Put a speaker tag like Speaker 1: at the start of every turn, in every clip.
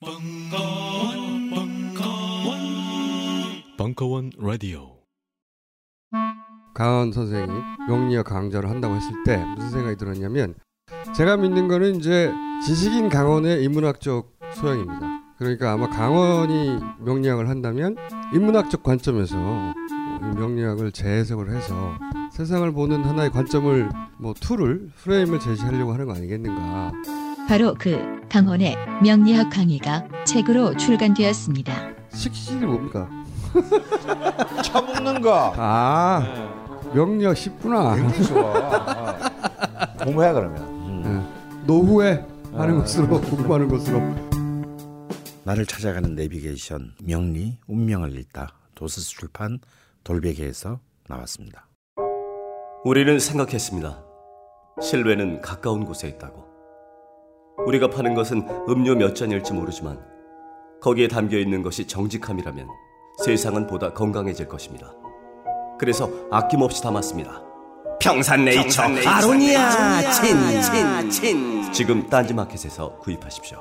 Speaker 1: 벙커원, 벙커원, 벙커원 라디오.
Speaker 2: 강헌 선생이 명리학 강좌를 한다고 했을 때 무슨 생각이 들었냐면 제가 믿는 거는 이제 지식인 강헌의 인문학적 소양입니다. 그러니까 아마 강헌이 명리학을 한다면 인문학적 관점에서 이 명리학을 재해석을 해서 세상을 보는 하나의 관점을 뭐 tool을 프레임을 제시하려고 하는 거 아니겠는가.
Speaker 3: 바로 그 강원의 명리학 강의가 책으로 출간되었습니다.
Speaker 2: 식신이 뭡니까?
Speaker 4: 처먹는 거.
Speaker 2: 아 명리학 쉽구나.
Speaker 4: 굉장히 좋아. 어. 공부해 그러면.
Speaker 2: 예. 노후에 하는 것으로 공부하는 것으로
Speaker 5: 나를 찾아가는 내비게이션 명리 운명을 읽다 도서스 출판 돌베개에서 나왔습니다.
Speaker 6: 우리는 생각했습니다. 실외는 가까운 곳에 있다고. 우리가 파는 것은 음료 몇 잔일지 모르지만 거기에 담겨 있는 것이 정직함이라면 세상은 보다 건강해질 것입니다. 그래서 아낌없이 담았습니다. 평산네이처, 아로니아 친친친 지금 딴지마켓에서 구입하십시오.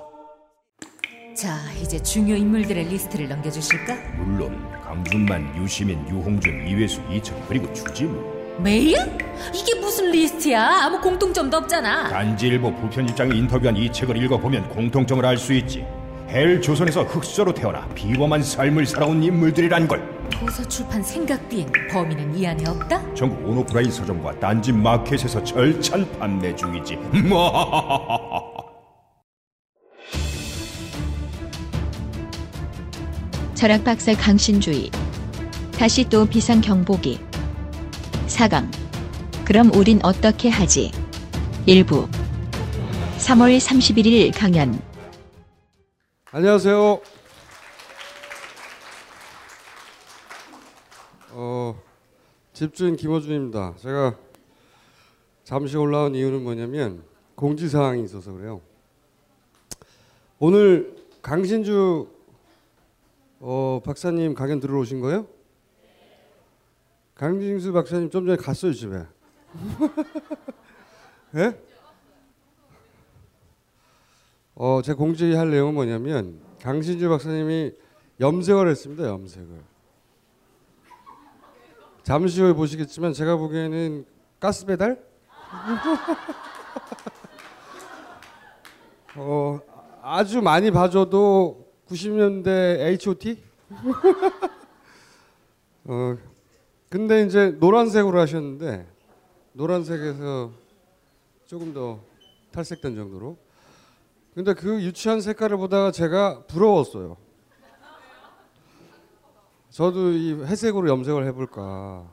Speaker 7: 자, 이제 중요 인물들의 리스트를 넘겨주실까?
Speaker 8: 물론 강준만, 유시민, 유홍준, 이회수, 이철 그리고 주지무
Speaker 7: 메이야? 이게 무슨 리스트야? 아무 공통점도 없잖아.
Speaker 8: 딴지일보 부편집장이 인터뷰한 이 책을 읽어보면 공통점을 알 수 있지 헬 조선에서 흙수저로 태어나 비범한 삶을 살아온 인물들이란 걸
Speaker 7: 도서 출판 생각 비행 범인은 이 안에 없다?
Speaker 8: 전국 온오프라인 서점과 딴지 마켓에서 절찬 판매 중이지
Speaker 3: 철학 박사 강신주의. 다시 또 비상 경보기. 4강. 그럼 우린 어떻게 하지? 일부. 3월 31일 강연.
Speaker 2: 안녕하세요. 어, 집주인 김호준입니다. 제가 잠시 올라온 이유는 뭐냐면 공지사항이 있어서 그래요. 오늘 강신주 어, 박사님 강연 들으러 오신 거예요? 강진수 박사님 좀 전에 갔어요 집에. 예? 어, 제 공지할 내용은 뭐냐면 강신주 박사님이 염색을 했습니다. 염색을. 잠시 후에 보시겠지만 제가 보기에는 가스 배달? 어, 아주 많이 봐줘도 90년대 H.O.T? 어, 근데 이제 노란색으로 하셨는데 노란색에서 조금 더 탈색된 정도로. 근데 그 유치한 색깔을 보다가 제가 부러웠어요. 저도 이 회색으로 염색을 해볼까.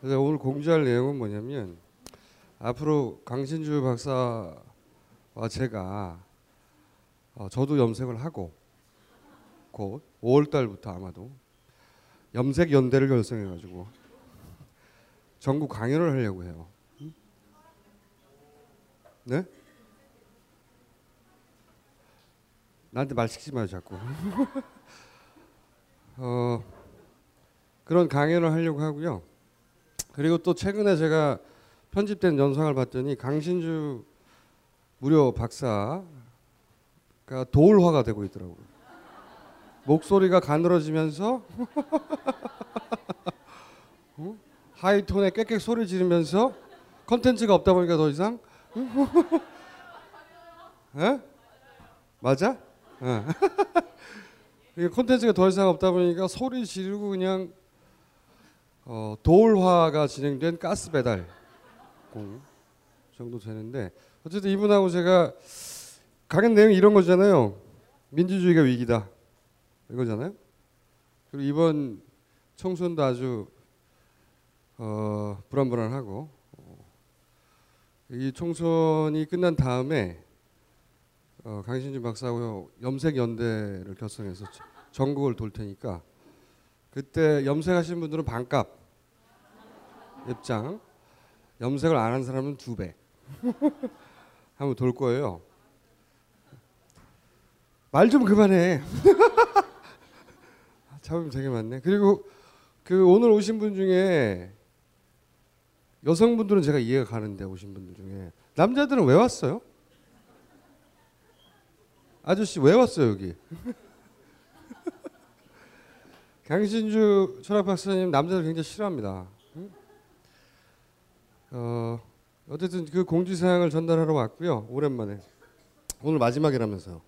Speaker 2: 그래서 오늘 공지할 내용은 뭐냐면 앞으로 강신주 박사와 제가 어, 저도 염색을 하고 곧 5월 달부터 아마도 염색 연대를 결성해가지고 전국 강연을 하려고 해요. 네? 나한테 말 시키지 마요 자꾸. 어, 그런 강연을 하려고 하고요. 그리고 또 최근에 제가 편집된 영상을 봤더니 강신주 무료 박사가 도울화가 되고 있더라고요. 목소리가 가늘어지면서 어? 하이톤에 꽥꽥 소리 지르면서 컨텐츠가 없다 보니까 더 이상 에? 맞아? 어. 이게 콘텐츠가 더 이상 없다 보니까 소리 지르고 그냥 어, 도울화가 진행된 가스 배달 공 정도 되는데 어쨌든 이분하고 제가 강연 내용이 이런 거잖아요. 민주주의가 위기다 이거잖아요. 그리고 이번 총선도 아주 어, 불안불안하고 어, 이 총선이 끝난 다음에 어, 강신준 박사하고 염색 연대를 결성해서 전국을 돌 테니까 그때 염색하신 분들은 반값 입장, 염색을 안 한 사람은 두 배. 한번 돌 거예요. 말 좀 그만해. 잡으면 되게 많네. 그리고 그 오늘 오신 분 중에 여성분들은 제가 이해가 가는데 오신 분들 중에 남자들은 왜 왔어요? 아저씨 왜 왔어요 여기? 강신주 철학 박사님 남자들 굉장히 싫어합니다. 응? 어 어쨌든 그 공지사항을 전달하러 왔고요. 오랜만에 오늘 마지막이라면서요.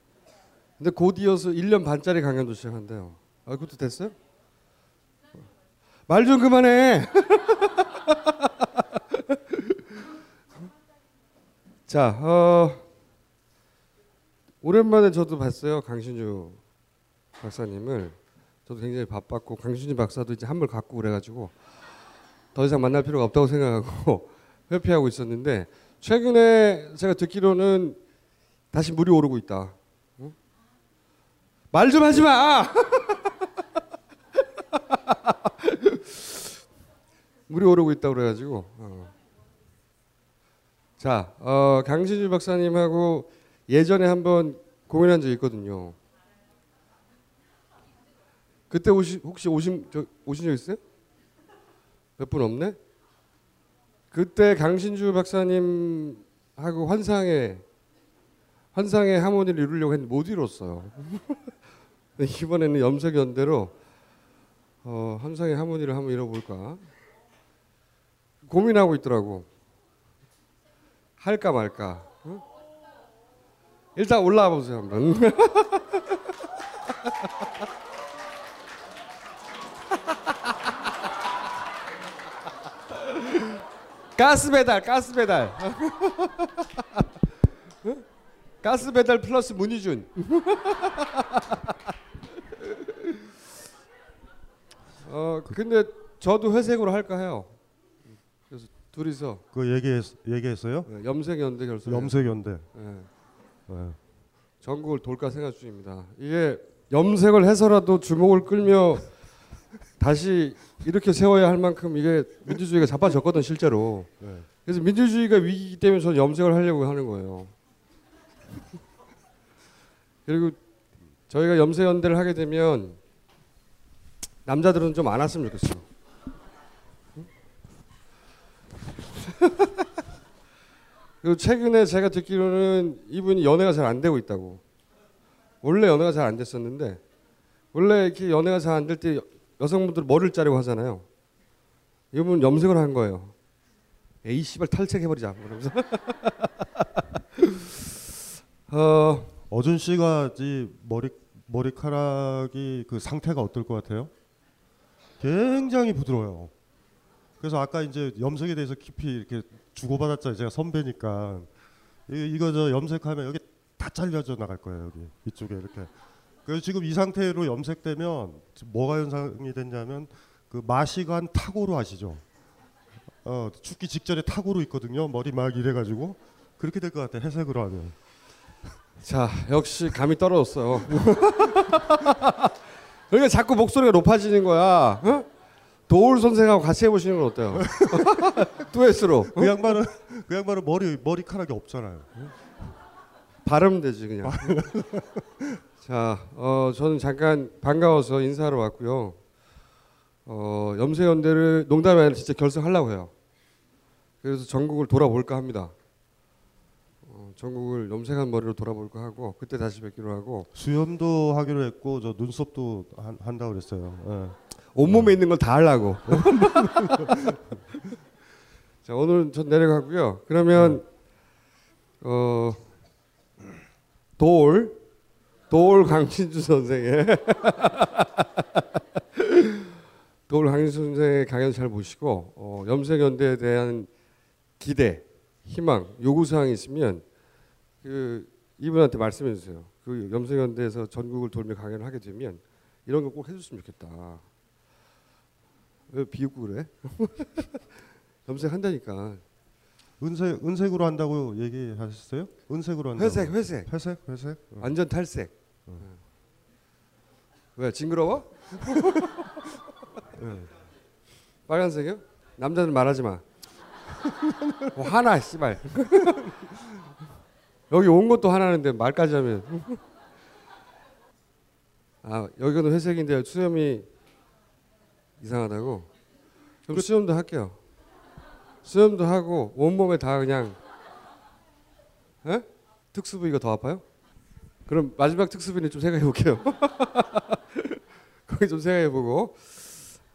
Speaker 2: 근데 곧 이어서 1년 반짜리 강연도 시작한대요. 아 그것도 됐어요? 말 좀 그만해. 자, 어, 오랜만에 저도 봤어요 강신주 박사님을. 저도 굉장히 바빴고 강신주 박사도 이제 한물 갖고 그래가지고 더 이상 만날 필요가 없다고 생각하고 회피하고 있었는데 최근에 제가 듣기로는 다시 물이 오르고 있다. 말좀 하지 마. 물이 오르고 있다고 그래가지고. 어. 자, 어, 강신주 박사님하고 예전에 한번 공연한 적 있거든요. 그때 오시, 혹시 오신 저, 오신 적 있어요? 몇 분 없네? 그때 강신주 박사님하고 환상의 환상의 하모니를 이루려고 했는데 못 이뤘어요. 이번에는 염색 연대로 어, 환상의 하모니를 한번 이뤄볼까 고민하고 있더라고. 할까 말까. 응? 일단 올라와 보세요 한번. 가스 배달, 가스 배달. 응? 가스 배달 플러스 문희준. 어 근데 저도 회색으로 할까 해요. 둘이서
Speaker 9: 그 얘기했, 얘기했 어요?
Speaker 2: 네, 염색 연대 결성.
Speaker 9: 염색연대.
Speaker 2: 네.
Speaker 9: 네.
Speaker 2: 전국을 돌까 생각 중입니다. 이게 염색을 해서라도 주목을 끌며 다시 이렇게 세워야 할 만큼 이게 민주주의가 자빠졌거든 실제로.
Speaker 9: 네.
Speaker 2: 그래서 민주주의가 위기이기 때문에 저는 염색을 하려고 하는 거예요. 그리고 저희가 염색 연대를 하게 되면 남자들은 좀 안 왔으면 좋겠어. 그리고 최근에 제가 듣기로는 이분이 연애가 잘 안 되고 있다고. 원래 연애가 잘 안 됐었는데 원래 이렇게 연애가 잘 안 될 때 여성분들 머리를 자르고 하잖아요. 이분 염색을 한 거예요. 에이 씨발 탈색해버리자. 그러면서 어,
Speaker 9: 어준 씨가 이 머리 머리카락이 그 상태가 어떨 것 같아요? 굉장히 부드러워요. 그래서 아까 이제 염색에 대해서 깊이 이렇게 주고받았잖아요. 제가 선배니까 이, 이거 저 염색하면 여기 다 잘려져 나갈 거예요. 여기 이쪽에 이렇게. 그래서 지금 이 상태로 염색되면 뭐가 현상이 됐냐면 그 마시관 타고로 아시죠? 어 죽기 직전에 타고로 있거든요. 머리 막 이래가지고 그렇게 될 것 같아. 회색으로 하면.
Speaker 2: 자 역시 감이 떨어졌어요. 그러니까 자꾸 목소리가 높아지는 거야. 어? 도울 선생하고 같이 해보시는 건 어때요? 듀엣으로
Speaker 9: 그 양반은 그 양반은 머리 머리카락이 없잖아요.
Speaker 2: 발음 되지 그냥. 자, 어, 저는 잠깐 반가워서 인사하러 왔고요. 어, 염색연대를 농담이 아니라 진짜 결성하려고 해요. 그래서 전국을 돌아볼까 합니다. 어, 전국을 염색한 머리로 돌아볼까 하고 그때 다시 뵙기로 하고
Speaker 9: 수염도 하기로 했고 저 눈썹도 한, 한다고 그랬어요. 예.
Speaker 2: 온몸에 있는 걸 다 하려고. 자, 오늘 전 내려가고요. 그러면 어, 돌돌 강신주 선생의 돌 강신주 선생의 강연 잘 보시고 어, 염색 연대에 대한 기대, 희망, 요구 사항이 있으면 그 이분한테 말씀해 주세요. 그 염색 연대에서 전국을 돌며 강연을 하게 되면 이런 거 꼭 해줬으면 좋겠다. 왜 비웃고 그래? 염색 한다니까.
Speaker 9: 은색 은색으로 한다고 얘기하셨어요? 은색으로 한다고.
Speaker 2: 회색, 회색.
Speaker 9: 회색, 회색. 어.
Speaker 2: 완전 탈색. 어. 왜 징그러워?
Speaker 9: 예.
Speaker 2: 빨간색이요? 남자는 말하지 마. 뭐 하나 씨발. 여기 온 것도 하나인데 말까지 하면. 아 여기는 회색인데 수염이 이상하다고. 그럼 수염도 할게요. 수염도 하고 온몸에 다 그냥. 에? 특수 부위가 더 아파요? 그럼 마지막 특수비는 좀 생각해 볼게요. 거기 좀 생각해 보고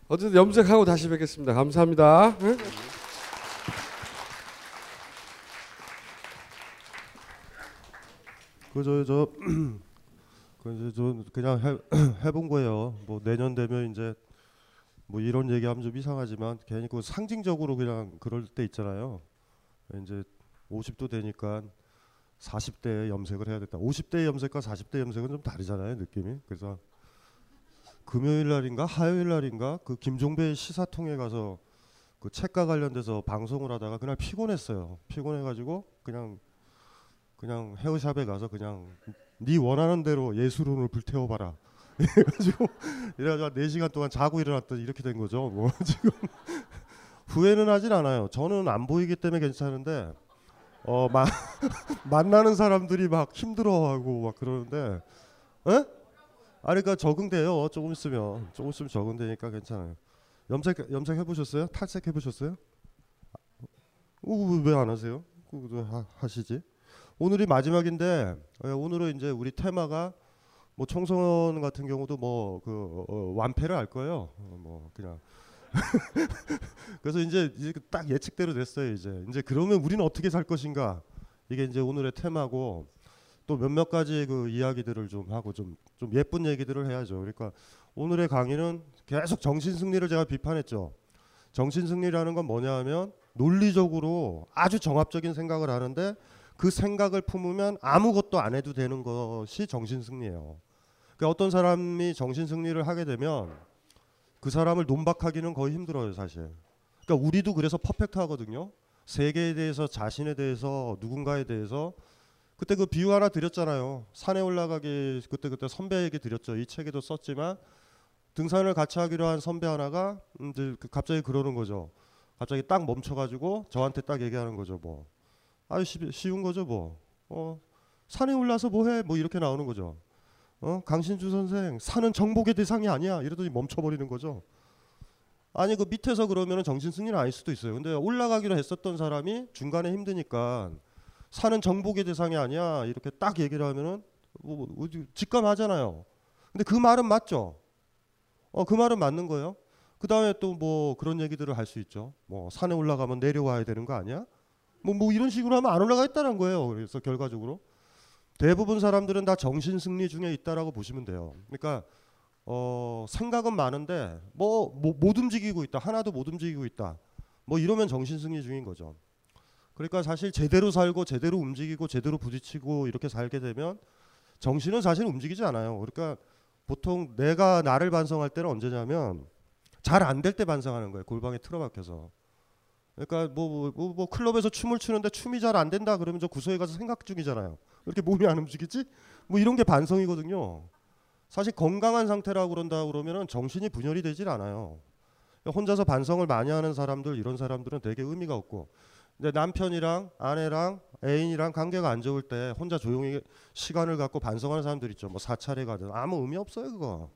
Speaker 2: 어쨌든 염색하고 다시 뵙겠습니다. 감사합니다. 응?
Speaker 9: 그저 저 그 이제 저 그냥 해, 해본 거예요. 뭐 내년 되면 이제 뭐 이런 얘기하면 좀 이상하지만 괜히 그 상징적으로 그냥 그럴 때 있잖아요. 이제 50도 되니까 40대 염색을 해야 됐다. 50대 염색과 40대 염색은 좀 다르잖아요, 느낌이. 그래서 금요일 날인가 화요일 날인가 그 김종배 시사통에 가서 그 책과 관련돼서 방송을 하다가 그날 피곤했어요. 피곤해가지고 그냥 그냥 헤어샵에 가서 그냥 네 원하는 대로 예술론을 불태워봐라. 이래가지고 이래가지고 한 4시간 동안 자고 일어났더니 이렇게 된 거죠. 뭐 지금 후회는 하진 않아요. 저는 안 보이기 때문에 괜찮은데 어 마, 만나는 사람들이 막 힘들어하고 막 그러는데 에? 아니 그러니까 적응돼요. 조금 있으면 조금 있으면 적응되니까 괜찮아요. 염색 염색 해 보셨어요? 탈색 해 보셨어요? 왜안 하세요? 그거 하- 하시지. 오늘이 마지막인데 예, 오늘은 이제 우리 테마가 뭐 총선 같은 경우도 뭐그 완패를 할 거예요. 어, 뭐 그냥 그래서 이제 이제 딱 예측대로 됐어요. 이제 이제 그러면 우리는 어떻게 살 것인가 이게 이제 오늘의 테마고 또 몇몇 가지 그 이야기들을 좀 하고 좀 좀 예쁜 얘기들을 해야죠. 그러니까 오늘의 강의는 계속 정신 승리를 제가 비판했죠. 정신 승리라는 건 뭐냐하면 논리적으로 아주 정합적인 생각을 하는데 그 생각을 품으면 아무것도 안 해도 되는 것이 정신 승리예요. 그러니까 어떤 사람이 정신 승리를 하게 되면 그 사람을 논박하기는 거의 힘들어요, 사실. 그러니까 우리도 그래서 퍼펙트 하거든요. 세계에 대해서 자신에 대해서 누군가에 대해서 그때 그 비유 하나 드렸잖아요. 산에 올라가기 그때 그때 선배 얘기 드렸죠. 이 책에도 썼지만 등산을 같이 하기로 한 선배 하나가 음, 이제 그 갑자기 그러는 거죠. 갑자기 딱 멈춰가지고 저한테 딱 얘기하는 거죠. 뭐 아유 쉬- 쉬운 거죠 뭐. 어 산에 올라서 뭐해? 뭐 이렇게 나오는 거죠. 어 강신주 선생 산은 정복의 대상이 아니야. 이러더니 멈춰버리는 거죠. 아니 그 밑에서 그러면은 정신 승리는 아닐 수도 있어요. 근데 올라가기로 했었던 사람이 중간에 힘드니까 산은 정복의 대상이 아니야. 이렇게 딱 얘기를 하면은 뭐, 뭐, 직감하잖아요. 근데 그 말은 맞죠. 어 그 말은 맞는 거예요. 그 다음에 또 뭐 그런 얘기들을 할 수 있죠. 뭐 산에 올라가면 내려와야 되는 거 아니야? 뭐, 뭐 이런 식으로 하면 안 올라가겠다는 거예요. 그래서 결과적으로 대부분 사람들은 다 정신 승리 중에 있다라고 보시면 돼요. 그러니까 어, 생각은 많은데 뭐, 뭐못 움직이고 있다. 하나도 못 움직이고 있다. 뭐 이러면 정신 승리 중인 거죠. 그러니까 사실 제대로 살고 제대로 움직이고 제대로 부딪히고 이렇게 살게 되면 정신은 사실 움직이지 않아요. 그러니까 보통 내가 나를 반성할 때는 언제냐면 잘 안 될 때 반성하는 거예요. 골방에 틀어박혀서. 그러니까 뭐, 뭐, 뭐, 뭐 클럽에서 춤을 추는데 춤이 잘 안 된다 그러면 저 구석에 가서 생각 중이잖아요. 왜 이렇게 몸이 안 움직이지? 뭐 이런 게 반성이거든요. 사실 건강한 상태라고 그런다 그러면은 정신이 분열이 되질 않아요. 혼자서 반성을 많이 하는 사람들 이런 사람들은 되게 의미가 없고 이제 남편이랑 아내랑 애인이랑 관계가 안 좋을 때 혼자 조용히 시간을 갖고 반성하는 사람들 있죠. 뭐 사찰에 가든 아무 의미 없어요 그거.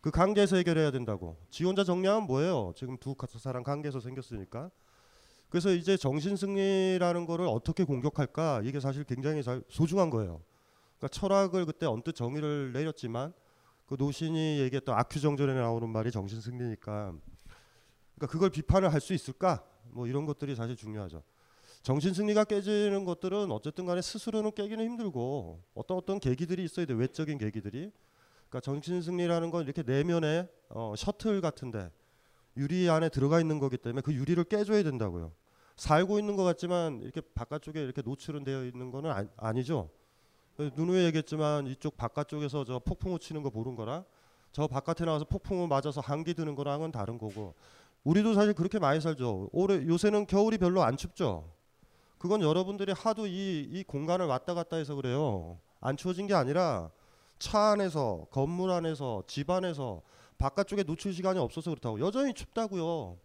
Speaker 9: 그 관계에서 해결해야 된다고. 지 혼자 정리하면 뭐예요? 지금 두 사람 관계에서 생겼으니까. 그래서 이제 정신 승리라는 거를 어떻게 공격할까 이게 사실 굉장히 잘 소중한 거예요. 그러니까 철학을 그때 언뜻 정의를 내렸지만 그 노신이 얘기했던 아큐정전에 나오는 말이 정신 승리니까 그러니까 그걸 비판을 할 수 있을까? 뭐 이런 것들이 사실 중요하죠. 정신 승리가 깨지는 것들은 어쨌든 간에 스스로는 깨기는 힘들고 어떤 어떤 계기들이 있어야 돼 외적인 계기들이 그러니까 정신 승리라는 건 이렇게 내면에 어, 셔틀 같은데 유리 안에 들어가 있는 거기 때문에 그 유리를 깨줘야 된다고요. 살고 있는 것 같지만 이렇게 바깥쪽에 이렇게 노출은 되어 있는 거는 아, 아니죠. 누누이 얘기했지만 이쪽 바깥쪽에서 저 폭풍우 치는 거 보는 거랑 저 바깥에 나와서 폭풍우 맞아서 한기 드는 거랑은 다른 거고 우리도 사실 그렇게 많이 살죠. 올해 요새는 겨울이 별로 안 춥죠. 그건 여러분들이 하도 이, 이 공간을 왔다 갔다 해서 그래요. 안 추워진 게 아니라 차 안에서 건물 안에서 집 안에서 바깥쪽에 노출 시간이 없어서 그렇다고 여전히 춥다고요.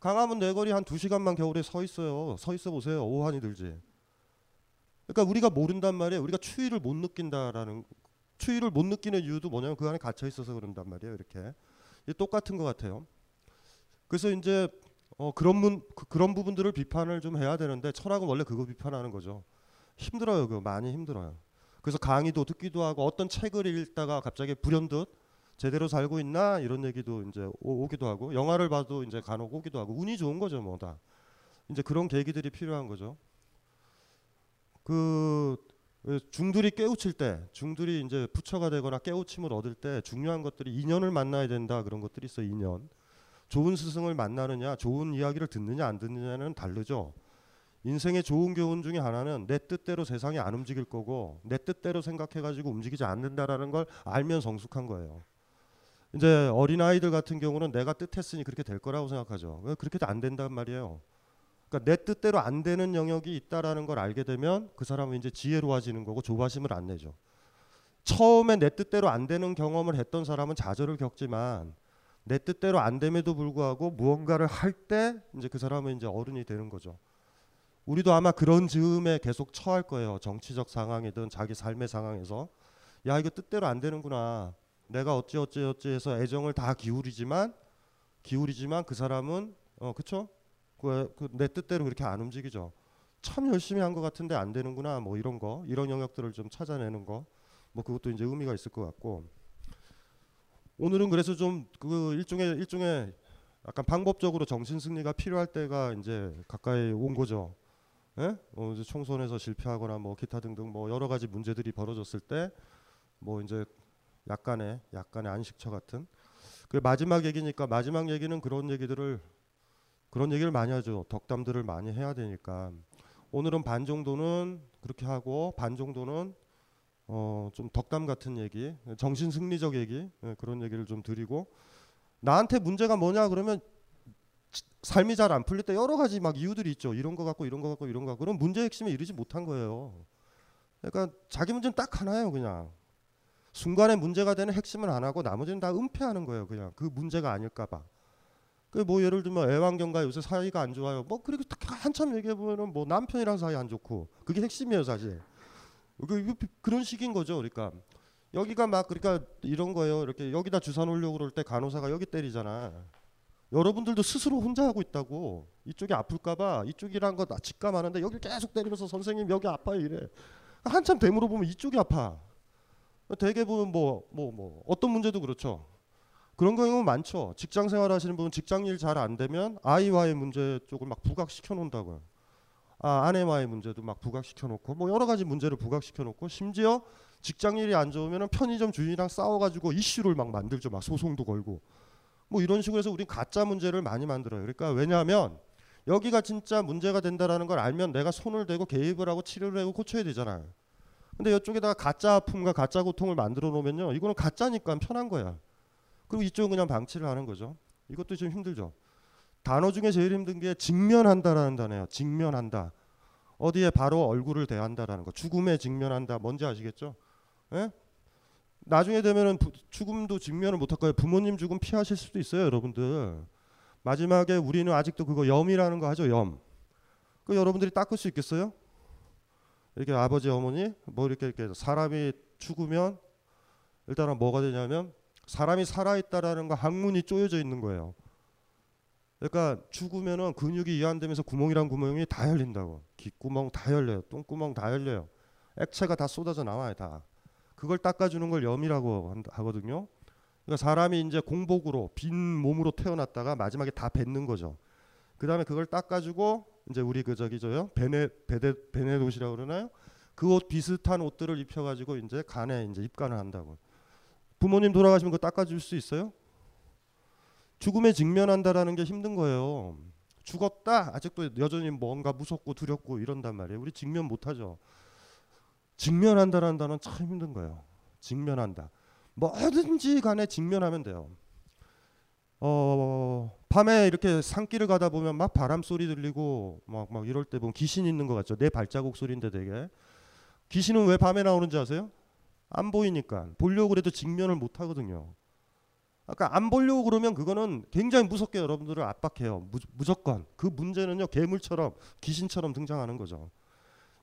Speaker 9: 강화문 내거리 한 두 시간만 겨울에 서 있어요. 서 있어 보세요. 오한이 들지. 그러니까 우리가 모른단 말이에요. 우리가 추위를 못 느낀다라는 추위를 못 느끼는 이유도 뭐냐면 그 안에 갇혀 있어서 그런단 말이에요. 이렇게 똑같은 것 같아요. 그래서 이제 어, 그런 문, 그, 그런 부분들을 비판을 좀 해야 되는데 철학은 원래 그거 비판하는 거죠. 힘들어요. 그거 많이 힘들어요. 그래서 강의도 듣기도 하고 어떤 책을 읽다가 갑자기 불현듯 제대로 살고 있나 이런 얘기도 이제 오, 오기도 하고 영화를 봐도 이제 간혹 오기도 하고 운이 좋은 거죠 뭐 다. 이제 그런 계기들이 필요한 거죠. 그 중들이 깨우칠 때, 중들이 이제 부처가 되거나 깨우침을 얻을 때 중요한 것들이 인연을 만나야 된다 그런 것들이 있어 요 인연. 좋은 스승을 만나느냐, 좋은 이야기를 듣느냐 안 듣느냐는 다르죠. 인생의 좋은 교훈 중에 하나는 내 뜻대로 세상이 안 움직일 거고 내 뜻대로 생각해 가지고 움직이지 않는다라는 걸 알면 성숙한 거예요. 이제 어린 아이들 같은 경우는 내가 뜻했으니 그렇게 될 거라고 생각하죠. 그렇게 안 된단 말이에요. 그러니까 내 뜻대로 안 되는 영역이 있다라는 걸 알게 되면 그 사람은 이제 지혜로워지는 거고 조바심을 안 내죠. 처음에 내 뜻대로 안 되는 경험을 했던 사람은 좌절을 겪지만 내 뜻대로 안 됨에도 불구하고 무언가를 할 때 이제 그 사람은 이제 어른이 되는 거죠. 우리도 아마 그런 즈음에 계속 처할 거예요. 정치적 상황이든 자기 삶의 상황에서 야 이거 뜻대로 안 되는구나. 내가 어찌 어찌 어찌 해서 애정을 다 기울이지만 기울이지만 그 사람은 어 그쵸? 그, 그 내 뜻대로 그렇게 안 움직이죠. 참 열심히 한 것 같은데 안 되는구나. 뭐 이런 거, 이런 영역들을 좀 찾아내는 거, 뭐 그것도 이제 의미가 있을 것 같고. 오늘은 그래서 좀 그 일종의 일종의 약간 방법적으로 정신 승리가 필요할 때가 이제 가까이 온 거죠. 예? 어, 이제 총선에서 실패하거나 뭐 기타 등등 뭐 여러 가지 문제들이 벌어졌을 때 뭐 이제 약간의 약간의 안식처 같은 그 마지막 얘기니까 마지막 얘기는 그런 얘기들을 그런 얘기를 많이 하죠. 덕담들을 많이 해야 되니까. 오늘은 반 정도는 그렇게 하고 반 정도는 어, 좀 덕담 같은 얘기, 정신 승리적 얘기 예, 그런 얘기를 좀 드리고 나한테 문제가 뭐냐 그러면 삶이 잘 안 풀릴 때 여러 가지 막 이유들이 있죠. 이런 거 갖고 이런 거 갖고 이런 거 갖고 그럼 문제 핵심에 이르지 못한 거예요. 그러니까 자기 문제는 딱 하나예요, 그냥. 순간에 문제가 되는 핵심은 안 하고 나머지는 다 은폐하는 거예요, 그냥. 그 문제가 아닐까 봐. 그뭐 예를 들면 애완견과 요새 사이가 안 좋아요. 뭐 그렇게 한참 얘기해 보면은 뭐 남편이랑 사이 안 좋고 그게 핵심이에요 사실. 그 그런 식인 거죠. 그러니까 여기가 막 그러니까 이런 거예요. 이렇게 여기다 주사 놓으려고 그럴 때 간호사가 여기 때리잖아. 여러분들도 스스로 혼자 하고 있다고 이쪽이 아플까봐 이쪽이란 거 직감하는데 여기 계속 때리면서 선생님 여기 아파요 이래 한참 되물어 보면 이쪽이 아파 대개 보면 뭐뭐뭐 뭐, 뭐 어떤 문제도 그렇죠 그런 경우 많죠. 직장 생활 하시는 분은 직장 일 잘 안 되면 아이와의 문제 쪽을 막 부각시켜 놓는다고요. 아, 아내와의 문제도 막 부각시켜 놓고 뭐 여러 가지 문제를 부각시켜 놓고 심지어 직장 일이 안 좋으면 편의점 주인이랑 싸워 가지고 이슈를 막 만들죠. 막 소송도 걸고. 뭐 이런 식으로 해서 우린 가짜 문제를 많이 만들어요. 그러니까 왜냐하면 여기가 진짜 문제가 된다라는 걸 알면 내가 손을 대고 개입을 하고 치료를 하고 고쳐야 되잖아요. 근데 이쪽에다가 가짜 아픔과 가짜 고통을 만들어 놓으면요. 이거는 가짜니까 편한 거야. 그리고 이쪽은 그냥 방치를 하는 거죠. 이것도 좀 힘들죠. 단어 중에 제일 힘든 게 직면한다라는 단어예요. 직면한다. 어디에 바로 얼굴을 대한다라는 거. 죽음에 직면한다. 뭔지 아시겠죠? 예? 나중에 되면은 부, 죽음도 직면을 못할 거예요. 부모님 죽음 피하실 수도 있어요, 여러분들. 마지막에 우리는 아직도 그거 염이라는 거 하죠, 염. 그 여러분들이 닦을 수 있겠어요? 이렇게 아버지, 어머니 뭐 이렇게 이렇게 사람이 죽으면 일단은 뭐가 되냐면 사람이 살아있다라는 거 항문이 쪼여져 있는 거예요. 그러니까 죽으면은 근육이 이완되면서 구멍이란 구멍이 다 열린다고. 귓구멍 다 열려요. 똥구멍 다 열려요. 액체가 다 쏟아져 나와요, 다. 그걸 닦아주는 걸 염이라고 하거든요. 그러니까 사람이 이제 공복으로 빈 몸으로 태어났다가 마지막에 다 뱉는 거죠. 그 다음에 그걸 닦아주고 이제 우리 그 저기 저요 베네 베네 베네옷이라고 그러나요? 그 옷 비슷한 옷들을 입혀가지고 이제 간에 이제 입간을 한다고. 부모님 돌아가시면 그거 닦아줄 수 있어요? 죽음에 직면한다라는 게 힘든 거예요. 죽었다 아직도 여전히 뭔가 무섭고 두렵고 이런단 말이에요. 우리 직면 못하죠. 직면한다라는 단어는 참 힘든 거예요. 직면한다. 뭐든지 간에 직면하면 돼요. 어, 밤에 이렇게 산길을 가다 보면 막 바람 소리 들리고 막, 막 이럴 때 보면 귀신 있는 것 같죠. 내 발자국 소리인데 되게. 귀신은 왜 밤에 나오는지 아세요? 안 보이니까 보려고 그래도 직면을 못 하거든요. 아까 안 보려고 그러면 그거는 굉장히 무섭게 여러분들을 압박해요. 무, 조건그 문제는요 괴물처럼 귀신처럼 등장하는 거죠.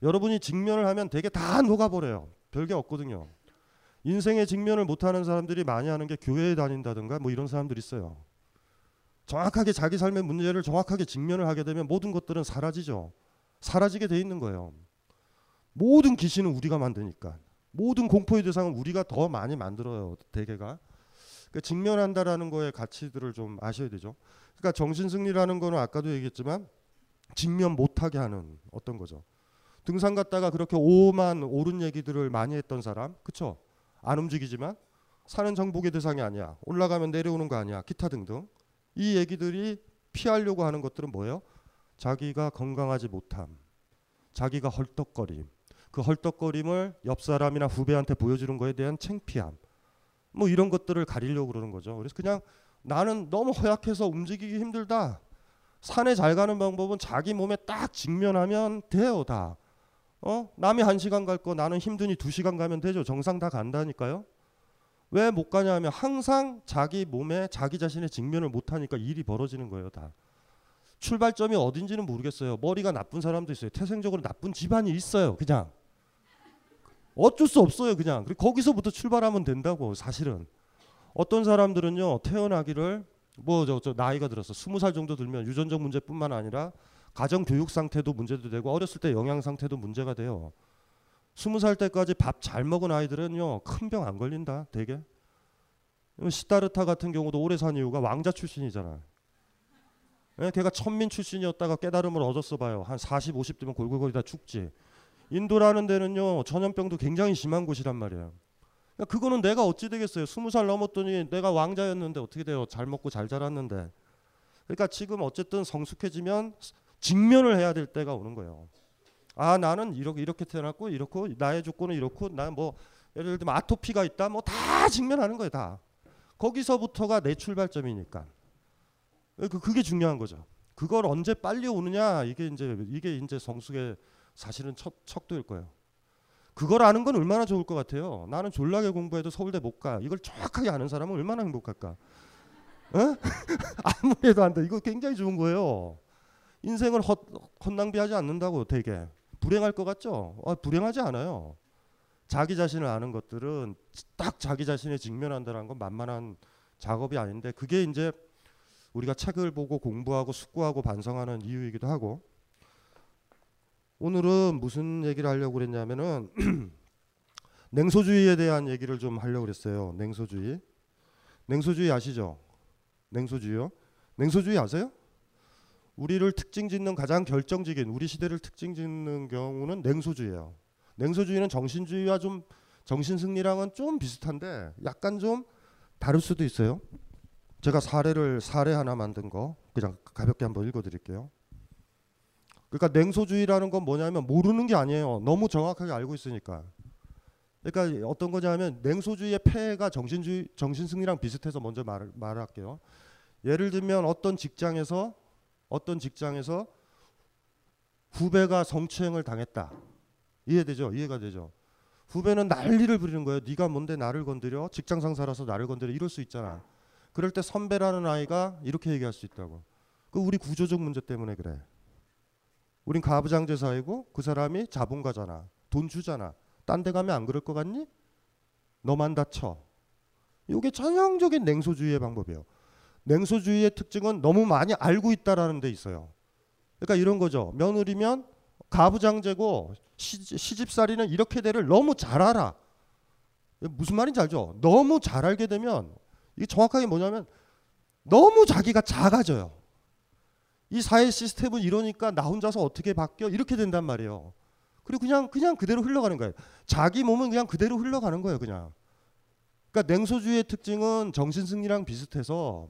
Speaker 9: 여러분이 직면을 하면 되게 다 녹아버려요. 별게 없거든요. 인생의 직면을 못하는 사람들이 많이 하는 게 교회에 다닌다든가 뭐 이런 사람들이 있어요. 정확하게 자기 삶의 문제를 정확하게 직면을 하게 되면 모든 것들은 사라지죠. 사라지게 돼 있는 거예요. 모든 귀신은 우리가 만드니까. 모든 공포의 대상은 우리가 더 많이 만들어요. 대개가. 그러니까 직면한다라는 거의 가치들을 좀 아셔야 되죠. 그러니까 정신승리라는 거는 아까도 얘기했지만 직면 못하게 하는 어떤 거죠. 등산 갔다가 그렇게 오만 옳은 얘기들을 많이 했던 사람, 그쵸? 안 움직이지만 사는 정복의 대상이 아니야. 올라가면 내려오는 거 아니야. 기타 등등. 이 얘기들이 피하려고 하는 것들은 뭐예요? 자기가 건강하지 못함, 자기가 헐떡거림, 그 헐떡거림을 옆 사람이나 후배한테 보여주는 거에 대한 창피함, 뭐 이런 것들을 가리려고 그러는 거죠. 그래서 그냥 나는 너무 허약해서 움직이기 힘들다. 산에 잘 가는 방법은 자기 몸에 딱 직면하면 돼요, 다. 어? 남이 한 시간 갈 거 나는 힘드니 두 시간 가면 되죠. 정상 다 간다니까요. 왜 못 가냐 하면 항상 자기 몸에 자기 자신의 직면을 못 하니까 일이 벌어지는 거예요, 다. 출발점이 어딘지는 모르겠어요. 머리가 나쁜 사람도 있어요. 태생적으로 나쁜 집안이 있어요. 그냥 어쩔 수 없어요. 그냥 그리고 거기서부터 출발하면 된다고 사실은. 어떤 사람들은요 태어나기를 뭐저 저 나이가 들어서 스무 살 정도 들면 유전적 문제뿐만 아니라 가정 교육 상태도 문제도 되고 어렸을 때 영양 상태도 문제가 돼요. 스무 살 때까지 밥 잘 먹은 아이들은요 큰 병 안 걸린다 되게. 시다르타 같은 경우도 오래 산 이유가 왕자 출신이잖아. 예, 걔가 천민 출신이었다가 깨달음을 얻었어 봐요. 한 40, 50대면 골골거리다 죽지. 인도라는 데는요 전염병도 굉장히 심한 곳이란 말이에요. 그러니까 그거는 내가 어찌 되겠어요. 스무 살 넘었더니 내가 왕자였는데 어떻게 돼요? 잘 먹고 잘 자랐는데. 그러니까 지금 어쨌든 성숙해지면 직면을 해야 될 때가 오는 거예요. 아 나는 이렇게 이렇게 태어났고 이렇고 나의 조건은 이렇고 나는 뭐 예를 들면 아토피가 있다 뭐 다 직면하는 거예요 다. 거기서부터가 내 출발점이니까. 그 그게 중요한 거죠. 그걸 언제 빨리 오느냐 이게 이제 이게 이제 성숙의 사실은 첫 척도일 거예요. 그걸 아는 건 얼마나 좋을 것 같아요. 나는 졸라게 공부해도 서울대 못 가. 이걸 정확하게 아는 사람은 얼마나 행복할까? 어? 아무래도 안 돼. 이거 굉장히 좋은 거예요. 인생을 헛, 헛 낭비하지 않는다고 되게 불행할 것 같죠? 아, 불행하지 않아요. 자기 자신을 아는 것들은 딱 자기 자신에 직면한다는 건 만만한 작업이 아닌데 그게 이제 우리가 책을 보고 공부하고 숙고하고 반성하는 이유이기도 하고 오늘은 무슨 얘기를 하려고 그랬냐면은 냉소주의에 대한 얘기를 좀 하려고 그랬어요. 냉소주의. 냉소주의 아시죠? 냉소주의요? 냉소주의 아세요? 우리를 특징 짓는 가장 결정적인 우리 시대를 특징 짓는 경우는 냉소주의예요. 냉소주의는 정신주의와 좀 정신승리랑은 좀 비슷한데 약간 좀 다를 수도 있어요. 제가 사례를 사례 하나 만든 거 그냥 가볍게 한번 읽어드릴게요. 그러니까 냉소주의라는 건 뭐냐면 모르는 게 아니에요. 너무 정확하게 알고 있으니까. 그러니까 어떤 거냐면 냉소주의의 폐해가 정신주의 정신승리랑 비슷해서 먼저 말, 말할게요. 예를 들면 어떤 직장에서 어떤 직장에서 후배가 성추행을 당했다. 이해되죠? 이해가 되죠? 후배는 난리를 부리는 거예요. 네가 뭔데 나를 건드려? 직장 상사라서 나를 건드려? 이럴 수 있잖아. 그럴 때 선배라는 아이가 이렇게 얘기할 수 있다고. 그 우리 구조적 문제 때문에 그래. 우린 가부장제 사회고 그 사람이 자본가잖아. 돈 주잖아. 딴 데 가면 안 그럴 것 같니? 너만 다쳐. 이게 전형적인 냉소주의의 방법이에요. 냉소주의의 특징은 너무 많이 알고 있다라는 데 있어요. 그러니까 이런 거죠. 며느리면 가부장제고 시집살이는 이렇게 되를 너무 잘 알아. 무슨 말인지 알죠? 너무 잘 알게 되면 이게 정확하게 뭐냐면 너무 자기가 작아져요. 이 사회 시스템은 이러니까 나 혼자서 어떻게 바뀌어 이렇게 된단 말이에요. 그리고 그냥 그냥 그대로 흘러가는 거예요. 자기 몸은 그냥 그대로 흘러가는 거예요, 그냥. 그러니까 냉소주의의 특징은 정신 승리랑 비슷해서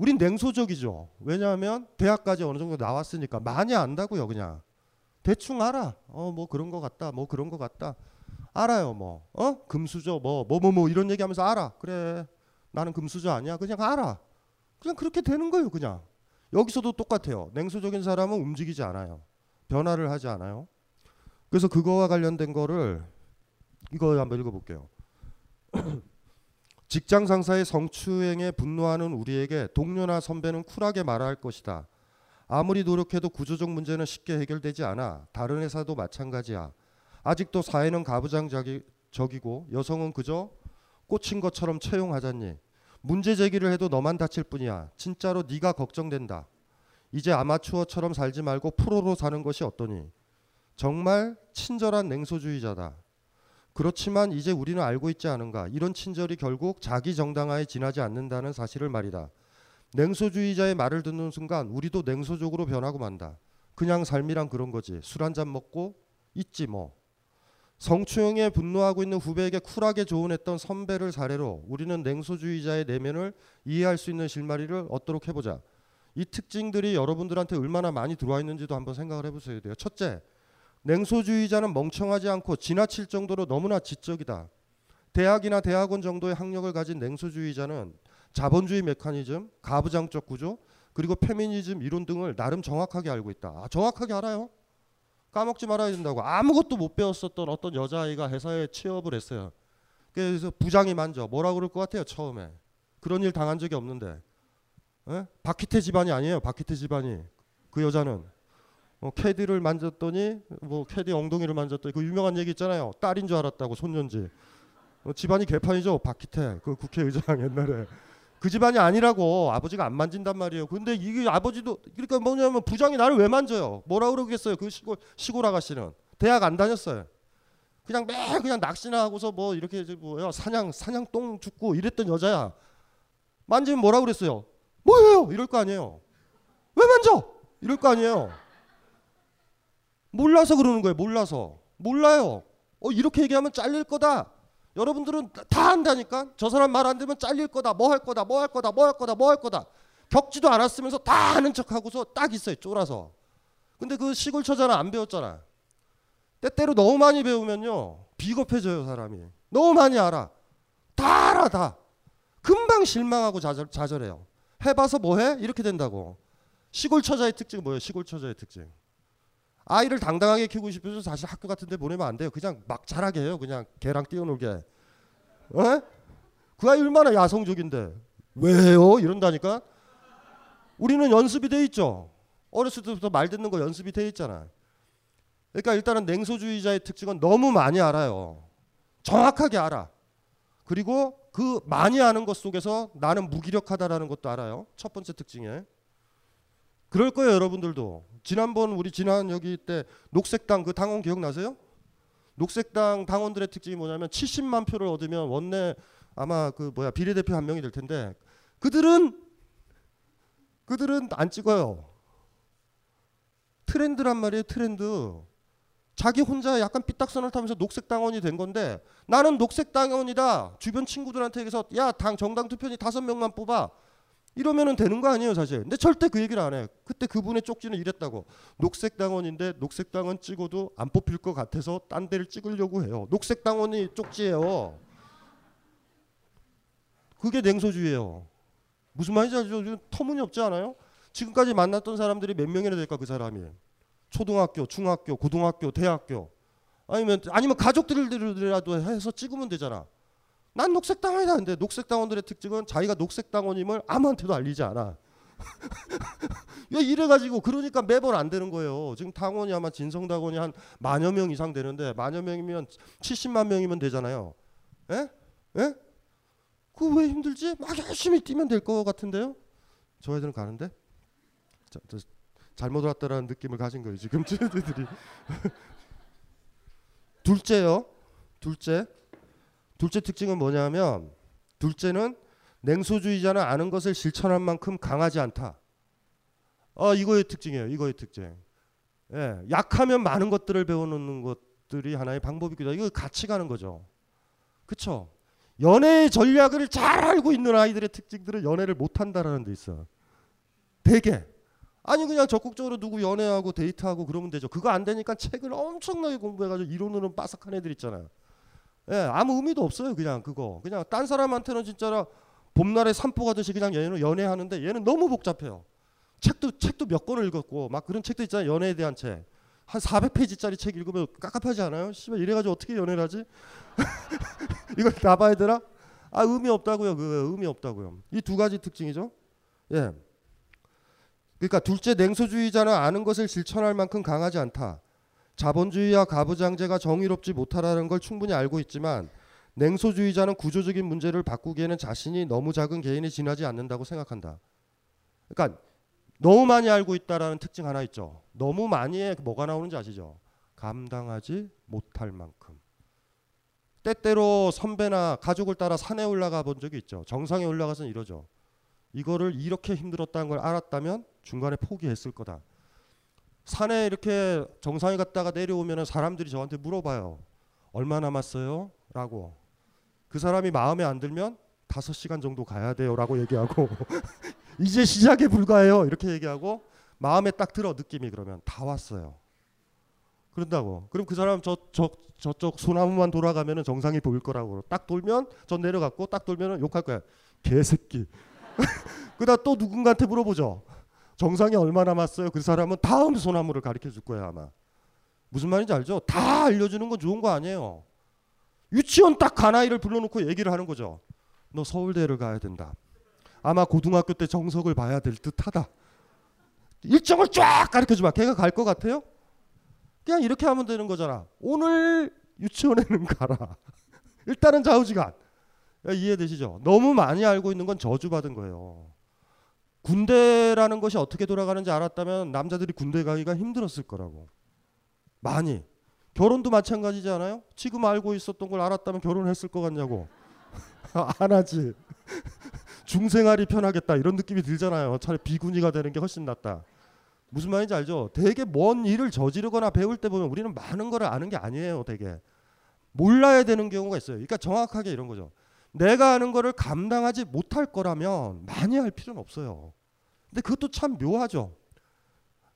Speaker 9: 우린 냉소적이죠. 왜냐하면 대학까지 어느 정도 나왔으니까 많이 안다고요, 그냥. 대충 알아. 어, 뭐 그런 거 같다. 뭐 그런 거 같다. 알아요, 뭐. 어? 금수저 뭐 뭐 뭐 뭐 이런 얘기 하면서 알아. 그래. 나는 금수저 아니야. 그냥 알아. 그냥 그렇게 되는 거예요, 그냥. 여기서도 똑같아요. 냉소적인 사람은 움직이지 않아요. 변화를 하지 않아요. 그래서 그거와 관련된 거를 이거 한번 읽어 볼게요. 직장 상사의 성추행에 분노하는 우리에게 동료나 선배는 쿨하게 말할 것이다. 아무리 노력해도 구조적 문제는 쉽게 해결되지 않아. 다른 회사도 마찬가지야. 아직도 사회는 가부장적이고 여성은 그저 꽂힌 것처럼 채용하잖니. 문제 제기를 해도 너만 다칠 뿐이야. 진짜로 네가 걱정된다. 이제 아마추어처럼 살지 말고 프로로 사는 것이 어떠니? 정말 친절한 냉소주의자다. 그렇지만 이제 우리는 알고 있지 않은가. 이런 친절이 결국 자기 정당화에 지나지 않는다는 사실을 말이다. 냉소주의자의 말을 듣는 순간 우리도 냉소적으로 변하고 만다. 그냥 삶이란 그런 거지. 술 한 잔 먹고 있지 뭐. 성추행에 분노하고 있는 후배에게 쿨하게 조언했던 선배를 사례로 우리는 냉소주의자의 내면을 이해할 수 있는 실마리를 얻도록 해보자. 이 특징들이 여러분들한테 얼마나 많이 들어와 있는지도 한번 생각을 해보셔야 돼요. 첫째, 냉소주의자는 멍청하지 않고 지나칠 정도로 너무나 지적이다. 대학이나 대학원 정도의 학력을 가진 냉소주의자는 자본주의 메커니즘, 가부장적 구조, 그리고 페미니즘 이론 등을 나름 정확하게 알고 있다. 아, 정확하게 알아요. 까먹지 말아야 된다고. 아무것도 못 배웠었던 어떤 여자아이가 회사에 취업을 했어요. 그래서 부장이 만져. 뭐라 그럴 것 같아요, 처음에. 그런 일 당한 적이 없는데. 에? 박희태 집안이 아니에요, 박희태 집안이. 그 여자는. 어, 캐디를 만졌더니 뭐 캐디 엉덩이를 만졌더니 그 유명한 얘기 있잖아요. 딸인 줄 알았다고 손년지. 어, 집안이 개판이죠. 박희태 그 국회의장 옛날에 그 집안이 아니라고 아버지가 안 만진단 말이에요. 근데 이게 아버지도 그러니까 뭐냐면 부장이 나를 왜 만져요? 뭐라 그러겠어요? 그 시골 시골 아가씨는 대학 안 다녔어요. 그냥 매 그냥 낚시나 하고서 뭐 이렇게 뭐야 사냥 사냥 똥 죽고 이랬던 여자야. 만지면 뭐라 그랬어요? 뭐예요? 이럴 거 아니에요. 왜 만져? 이럴 거 아니에요. 몰라서 그러는 거예요. 몰라서. 몰라요. 어 이렇게 얘기하면 잘릴 거다. 여러분들은 다 안다니까. 저 사람 말안 되면 잘릴 거다. 뭐 할 거다. 뭐 할 거다. 뭐 할 거다. 뭐 할 거다. 겪지도 않았으면서 다 아는 척하고서 딱 있어요. 쫄아서. 근데 그 시골 처자는 안 배웠잖아. 때때로 너무 많이 배우면요. 비겁해져요, 사람이. 너무 많이 알아. 다 알아, 다. 금방 실망하고 좌절, 좌절해요. 해봐서 뭐해? 이렇게 된다고. 시골 처자의 특징은 뭐예요? 시골 처자의 특징. 아이를 당당하게 키우고 싶어서 사실 학교 같은 데 보내면 안 돼요. 그냥 막 자라게 해요. 그냥 개랑 뛰어놀게. 에? 그 아이 얼마나 야성적인데. 왜요? 이런다니까? 우리는 연습이 돼 있죠. 어렸을 때부터 말 듣는 거 연습이 돼 있잖아. 그러니까 일단은 냉소주의자의 특징은 너무 많이 알아요. 정확하게 알아. 그리고 그 많이 아는 것 속에서 나는 무기력하다라는 것도 알아요. 첫 번째 특징에. 그럴 거예요, 여러분들도. 지난번 우리 지난 여기 때 녹색당 그 당원 기억나세요? 녹색당 당원들의 특징이 뭐냐면 70만 표를 얻으면 원내 아마 그 뭐야 비례대표 한 명이 될 텐데 그들은 그들은 안 찍어요. 트렌드란 말이에요, 트렌드. 자기 혼자 약간 삐딱선을 타면서 녹색 당원이 된 건데 나는 녹색 당원이다. 주변 친구들한테 얘기해서 야, 당 정당 투표니 다섯 명만 뽑아. 이러면은 되는 거 아니에요, 사실. 근데 절대 그 얘기를 안 해. 그때 그분의 쪽지는 이랬다고. 녹색 당원인데 녹색 당원 찍어도 안 뽑힐 것 같아서 딴 데를 찍으려고 해요. 녹색 당원이 쪽지예요. 그게 냉소주의예요. 무슨 말인지 알죠? 터무니없지 않아요? 지금까지 만났던 사람들이 몇 명이나 될까 그 사람이. 초등학교, 중학교, 고등학교, 대학교. 아니면 아니면 가족들이라도 해서 찍으면 되잖아. 난 녹색 당원이다. 근데 녹색 당원들의 특징은 자기가 녹색 당원임을 아무한테도 알리지 않아. 왜 이래가지고 그러니까 매번 안 되는 거예요. 지금 당원이 아마 진성 당원이 한 만여 명 이상 되는데 만여 명이면 70만 명이면 되잖아요. 예? 예? 그왜 힘들지? 막 열심히 뛰면 될 것 같은데요. 저 애들은 가는데 자, 잘못 왔다라는 느낌을 가진 거예요. 지금 쟤들이 둘째요. 둘째. 둘째 특징은 뭐냐면 둘째는 냉소주의자는 아는 것을 실천할 만큼 강하지 않다. 어, 이거의 특징이에요. 이거의 특징. 예, 약하면 많은 것들을 배워놓는 것들이 하나의 방법이기도 하고 이거 같이 가는 거죠. 그쵸? 연애의 전략을 잘 알고 있는 아이들의 특징들은 연애를 못한다라는 데 있어. 대개. 아니 그냥 적극적으로 누구 연애하고 데이트하고 그러면 되죠. 그거 안 되니까 책을 엄청나게 공부해가지고 이론으로는 빠삭한 애들 있잖아요. 예, 아무 의미도 없어요. 그냥 그거. 그냥 딴 사람한테는 진짜라 봄날에 산보 가듯이 그냥 연애, 연애하는데 얘는 너무 복잡해요. 책도 책도 몇 권을 읽었고 막 그런 책도 있잖아요. 연애에 대한 책. 한 400페이지짜리 책 읽으면 깝깝하지 않아요? 씨발 이래 가지고 어떻게 연애를 하지? 이걸 다 봐야 되나? 아 의미 없다고요. 그 의미 없다고요. 이 두 가지 특징이죠. 예. 그러니까 둘째 냉소주의자는 아는 것을 실천할 만큼 강하지 않다. 자본주의와 가부장제가 정의롭지 못하다는 걸 충분히 알고 있지만 냉소주의자는 구조적인 문제를 바꾸기에는 자신이 너무 작은 개인이 지나지 않는다고 생각한다. 그러니까 너무 많이 알고 있다라는 특징 하나 있죠. 너무 많이에 뭐가 나오는지 아시죠? 감당하지 못할 만큼. 때때로 선배나 가족을 따라 산에 올라가 본 적이 있죠. 정상에 올라가서는 이러죠. 이거를 이렇게 힘들었다는 걸 알았다면 중간에 포기했을 거다. 산에 이렇게 정상에 갔다가 내려오면 사람들이 저한테 물어봐요. 얼마 남았어요? 라고. 그 사람이 마음에 안 들면 다섯 시간 정도 가야 돼요. 라고 얘기하고 이제 시작에 불과해요. 이렇게 얘기하고 마음에 딱 들어 느낌이 그러면 다 왔어요. 그런다고. 그럼 그 사람 저, 저, 저쪽 소나무만 돌아가면 정상이 보일 거라고. 딱 돌면 전 내려갔고 딱 돌면 욕할 거야. 개새끼. 그다 또 누군가한테 물어보죠. 정상이 얼마 남았어요? 그 사람은 다음 소나무를 가르쳐 줄 거예요 아마. 무슨 말인지 알죠? 다 알려주는 건 좋은 거 아니에요. 유치원 딱 가나이를 불러놓고 얘기를 하는 거죠. 너 서울대를 가야 된다. 아마 고등학교 때 정석을 봐야 될 듯하다. 일정을 쫙 가르쳐 주면 걔가 갈 것 같아요? 그냥 이렇게 하면 되는 거잖아. 오늘 유치원에는 가라. 일단은 좌우지간. 이해되시죠? 너무 많이 알고 있는 건 저주받은 거예요. 군대라는 것이 어떻게 돌아가는지 알았다면 남자들이 군대 가기가 힘들었을 거라고. 많이. 결혼도 마찬가지지 않아요? 지금 알고 있었던 걸 알았다면 결혼했을 것 같냐고. 안 하지. 중생활이 편하겠다 이런 느낌이 들잖아요. 차라리 비군이가 되는 게 훨씬 낫다. 무슨 말인지 알죠? 되게 먼 일을 저지르거나 배울 때 보면 우리는 많은 걸 아는 게 아니에요. 되게 몰라야 되는 경우가 있어요. 그러니까 정확하게 이런 거죠. 내가 아는 거를 감당하지 못할 거라면 많이 할 필요는 없어요. 근데 그것도 참 묘하죠.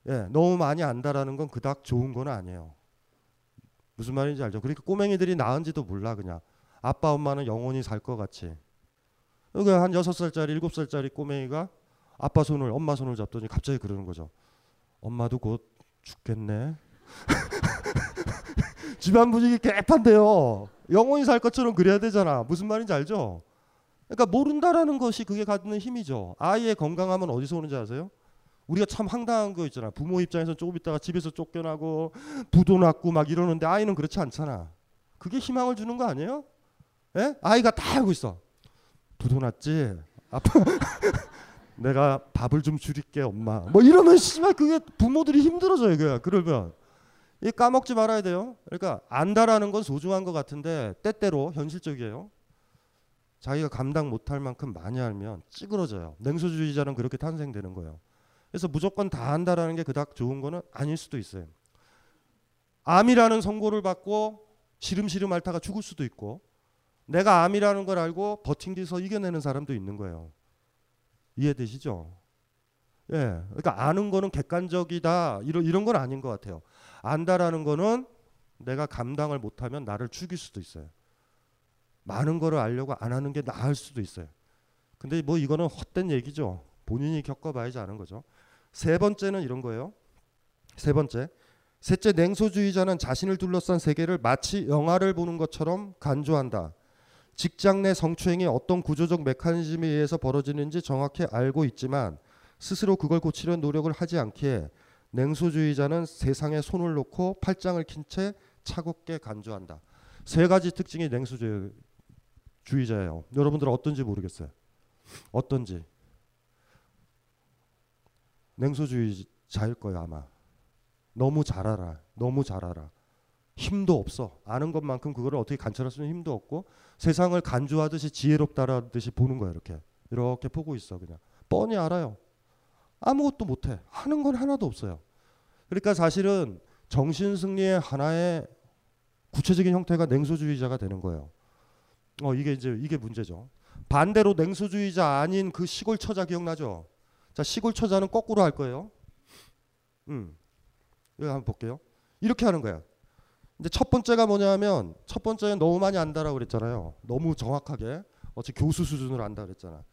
Speaker 9: 예, 너무 많이 안다라는 건 그닥 좋은 건 아니에요. 무슨 말인지 알죠? 그러니까 꼬맹이들이 나은지도 몰라 그냥. 아빠 엄마는 영원히 살 것 같이. 여기 한 여섯 살짜리 일곱 살짜리 꼬맹이가 아빠 손을 엄마 손을 잡더니 갑자기 그러는 거죠. 엄마도 곧 죽겠네. 집안 분위기 개판데요. 영원히 살 것처럼 그래야 되잖아. 무슨 말인지 알죠? 그러니까 모른다라는 것이 그게 갖는 힘이죠. 아이의 건강함은 어디서 오는지 아세요? 우리가 참 황당한 거 있잖아. 부모 입장에서 조금 있다가 집에서 쫓겨나고 부도 났고 막 이러는데 아이는 그렇지 않잖아. 그게 희망을 주는 거 아니에요? 예? 아이가 다 알고 있어. 부도 났지. 아빠 내가 밥을 좀 줄일게 엄마. 뭐 이러면 씨발 그게 부모들이 힘들어져요. 그냥 그러면 이 까먹지 말아야 돼요. 그러니까 안다라는 건 소중한 것 같은데 때때로 현실적이에요. 자기가 감당 못할 만큼 많이 알면 찌그러져요. 냉소주의자는 그렇게 탄생되는 거예요. 그래서 무조건 다 안다라는 게 그닥 좋은 거는 아닐 수도 있어요. 암이라는 선고를 받고 시름시름 앓다가 죽을 수도 있고 내가 암이라는 걸 알고 버팅기서 이겨내는 사람도 있는 거예요. 이해되시죠? 예. 그러니까 아는 거는 객관적이다. 이런 이런 건 아닌 것 같아요. 안다라는 거는 내가 감당을 못하면 나를 죽일 수도 있어요. 많은 거를 알려고 안 하는 게 나을 수도 있어요. 근데 뭐 이거는 헛된 얘기죠. 본인이 겪어봐야지 아는 거죠. 세 번째는 이런 거예요. 세 번째. 셋째 냉소주의자는 자신을 둘러싼 세계를 마치 영화를 보는 것처럼 간주한다. 직장 내 성추행이 어떤 구조적 메커니즘에 의해서 벌어지는지 정확히 알고 있지만 스스로 그걸 고치려 노력을 하지 않기에 냉소주의자는 세상에 손을 놓고 팔짱을 낀 채 차갑게 간주한다. 세 가지 특징이 냉소주의자예요. 여러분들 어떤지 모르겠어요. 어떤지. 냉소주의자일 거예요 아마. 너무 잘 알아. 너무 잘 알아. 힘도 없어. 아는 것만큼 그거를 어떻게 관찰할 수 있는 힘도 없고 세상을 간주하듯이 지혜롭다라는 듯이 보는 거야 이렇게. 이렇게 보고 있어 그냥. 뻔히 알아요. 아무것도 못해. 하는 건 하나도 없어요. 그러니까 사실은 정신 승리의 하나의 구체적인 형태가 냉소주의자가 되는 거예요. 어 이게 이제 이게 문제죠. 반대로 냉소주의자 아닌 그 시골 처자 기억나죠? 자 시골 처자는 거꾸로 할 거예요. 음, 이거 한번 볼게요. 이렇게 하는 거야. 근데 첫 번째가 뭐냐면 첫 번째는 너무 많이 안다라고 그랬잖아요. 너무 정확하게 어찌 교수 수준으로 안다 그랬잖아.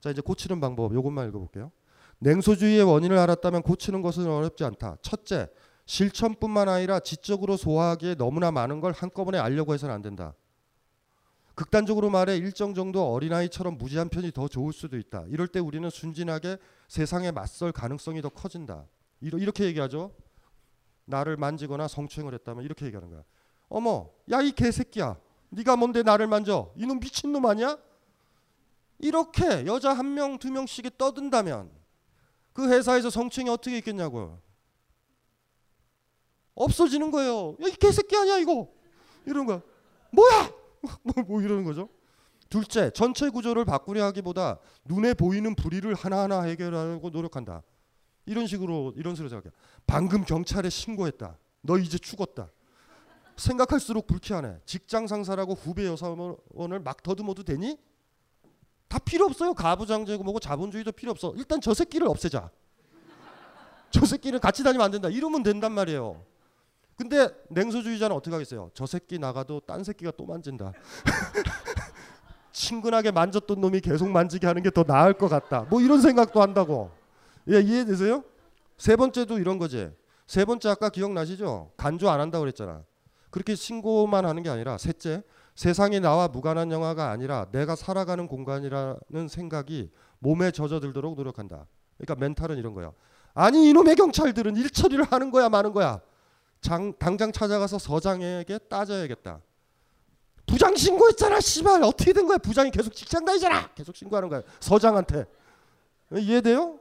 Speaker 9: 자 이제 고치는 방법 요것만 읽어볼게요. 냉소주의의 원인을 알았다면 고치는 것은 어렵지 않다. 첫째, 실천뿐만 아니라 지적으로 소화하기에 너무나 많은 걸 한꺼번에 알려고 해서는 안 된다. 극단적으로 말해 일정 정도 어린아이처럼 무지한 편이 더 좋을 수도 있다. 이럴 때 우리는 순진하게 세상에 맞설 가능성이 더 커진다. 이렇게 얘기하죠. 나를 만지거나 성추행을 했다면 이렇게 얘기하는 거야. 어머, 야 이 개새끼야. 네가 뭔데 나를 만져? 이놈 미친놈 아니야? 이렇게 여자 한 명, 두 명씩이 떠든다면 그 회사에서 성추행이 어떻게 있겠냐고요. 없어지는 거예요. 야, 이 개새끼 아니야 이거. 이런 거야. 뭐야? 뭐, 뭐 이러는 거죠. 둘째, 전체 구조를 바꾸려 하기보다 눈에 보이는 불의를 하나하나 해결하려고 노력한다. 이런 식으로 이런 식으로 생각해. 방금 경찰에 신고했다. 너 이제 죽었다. 생각할수록 불쾌하네. 직장 상사라고 후배 여사원을 막 더듬어도 되니? 다 필요 없어요. 가부장제고 뭐고 자본주의도 필요 없어. 일단 저 새끼를 없애자. 저 새끼는 같이 다니면 안 된다. 이러면 된단 말이에요. 근데 냉소주의자는 어떻게 하겠어요? 저 새끼 나가도 딴 새끼가 또 만진다. 친근하게 만졌던 놈이 계속 만지게 하는 게 더 나을 것 같다. 뭐 이런 생각도 한다고. 예, 이해되세요? 세 번째도 이런 거지. 세 번째 아까 기억나시죠? 간주 안 한다고 그랬잖아. 그렇게 신고만 하는 게 아니라 셋째, 세상이 나와 무관한 영화가 아니라 내가 살아가는 공간이라는 생각이 몸에 젖어들도록 노력한다. 그러니까 멘탈은 이런 거야. 아니 이놈의 경찰들은 일 처리를 하는 거야 마는 거야. 장, 당장 찾아가서 서장에게 따져야겠다. 부장 신고했잖아 씨발 어떻게 된 거야 부장이 계속 직장 다니잖아 계속 신고하는 거야 서장한테 이해돼요?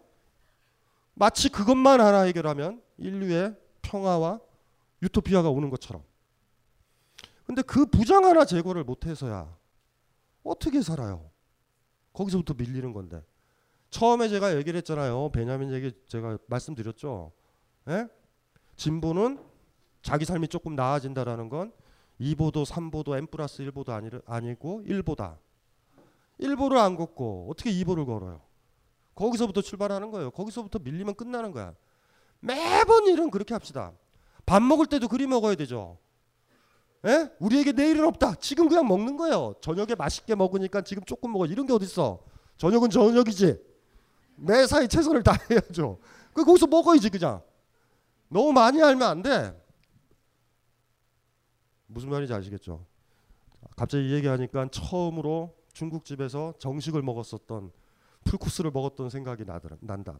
Speaker 9: 마치 그것만 하나 해결하면 인류의 평화와 유토피아가 오는 것처럼 근데 그 부장 하나 제거를 못해서야 어떻게 살아요? 거기서부터 밀리는 건데. 처음에 제가 얘기를 했잖아요. 베냐민 얘기 제가 말씀드렸죠. 예? 진보는 자기 삶이 조금 나아진다라는 건 2보도 3보도 n 플러스 1보도 아니, 아니고 1보다. 1보를 안 걷고 어떻게 2보를 걸어요? 거기서부터 출발하는 거예요. 거기서부터 밀리면 끝나는 거야. 매번 일은 그렇게 합시다. 밥 먹을 때도 그리 먹어야 되죠 에? 우리에게 내일은 없다 지금 그냥 먹는 거예요 저녁에 맛있게 먹으니까 지금 조금 먹어 이런 게 어딨어 저녁은 저녁이지 매사에 최선을 다해야죠 그 거기서 먹어야지 그냥 너무 많이 알면 안 돼 무슨 말인지 아시겠죠? 갑자기 이 얘기하니까 처음으로 중국집에서 정식을 먹었었던 풀코스를 먹었던 생각이 나더라, 난다.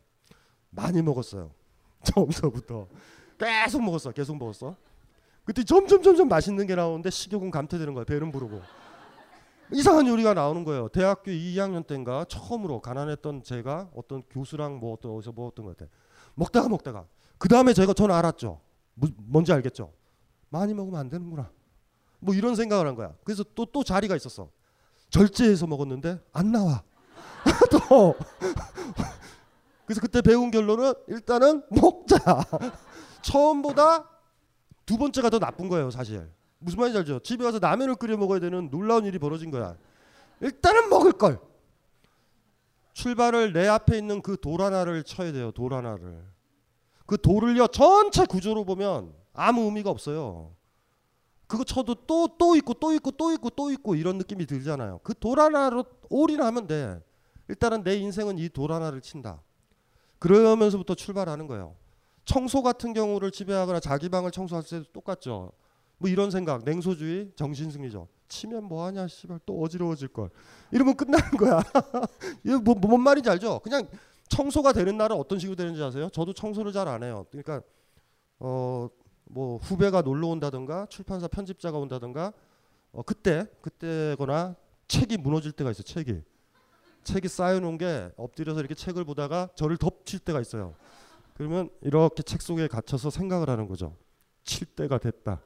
Speaker 9: 많이 먹었어요. 처음서부터 계속 먹었어. 계속 먹었어. 그때 점점 점점 맛있는 게 나오는데 식욕은 감퇴되는 거야. 배는 부르고. 이상한 요리가 나오는 거예요. 대학교 2학년 때인가 처음으로 가난했던 제가 어떤 교수랑 뭐 어떤 어디서 먹었던 것 같아. 먹다가 먹다가 그 다음에 제가 저는 알았죠. 뭐, 뭔지 알겠죠. 많이 먹으면 안 되는구나. 뭐 이런 생각을 한 거야. 그래서 또또 자리가 있었어. 절제해서 먹었는데 안 나와. 또 그래서 그때 배운 결론은 일단은 먹자. 처음보다 두 번째가 더 나쁜 거예요, 사실. 무슨 말인지 알죠? 집에 가서 라면을 끓여 먹어야 되는 놀라운 일이 벌어진 거야. 일단은 먹을 걸. 출발을 내 앞에 있는 그 돌 하나를 쳐야 돼요. 돌 하나를. 그 돌을요 전체 구조로 보면 아무 의미가 없어요. 그거 쳐도 또 또 있고 또 있고 또 있고 또 있고 이런 느낌이 들잖아요. 그 돌 하나로 올인하면 돼. 일단은 내 인생은 이 돌 하나를 친다. 그러면서부터 출발하는 거예요. 청소 같은 경우를 지배하거나 자기 방을 청소할 때도 똑같죠. 뭐 이런 생각, 냉소주의, 정신승리죠. 치면 뭐하냐, 씨발 또 어지러워질 걸. 이러면 끝나는 거야. 이거 뭐, 뭔 말인지 알죠? 그냥 청소가 되는 날은 어떤 식으로 되는지 아세요? 저도 청소를 잘 안 해요. 그러니까 어. 뭐 후배가 놀러 온다든가 출판사 편집자가 온다든가 어 그때 그때거나 책이 무너질 때가 있어 책이 책이 쌓여놓은 게 엎드려서 이렇게 책을 보다가 저를 덮칠 때가 있어요 그러면 이렇게 책 속에 갇혀서 생각을 하는 거죠. 칠 때가 됐다.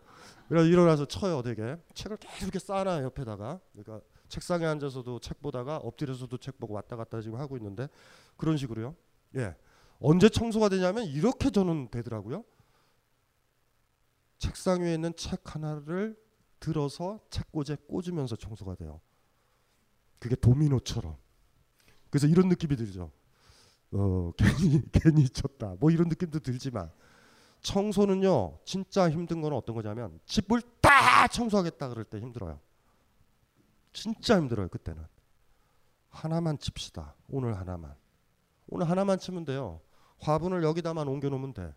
Speaker 9: 그래서 일어나서 쳐요 되게? 책을 계속 이렇게 쌓아놔 옆에다가. 그러니까 책상에 앉아서도 책 보다가 엎드려서도 책 보고 왔다 갔다 지금 하고 있는데 그런 식으로요. 예. 언제 청소가 되냐면 이렇게 저는 되더라고요. 책상 위에 있는 책 하나를 들어서 책꽂이에 꽂으면서 청소가 돼요. 그게 도미노처럼. 그래서 이런 느낌이 들죠. 어, 괜히 괜히 쳤다. 뭐 이런 느낌도 들지만 청소는요 진짜 힘든 건 어떤 거냐면 집을 다 청소하겠다 그럴 때 힘들어요. 진짜 힘들어요 그때는. 하나만 칩시다. 오늘 하나만. 오늘 하나만 치면 돼요. 화분을 여기다만 옮겨 놓으면 돼.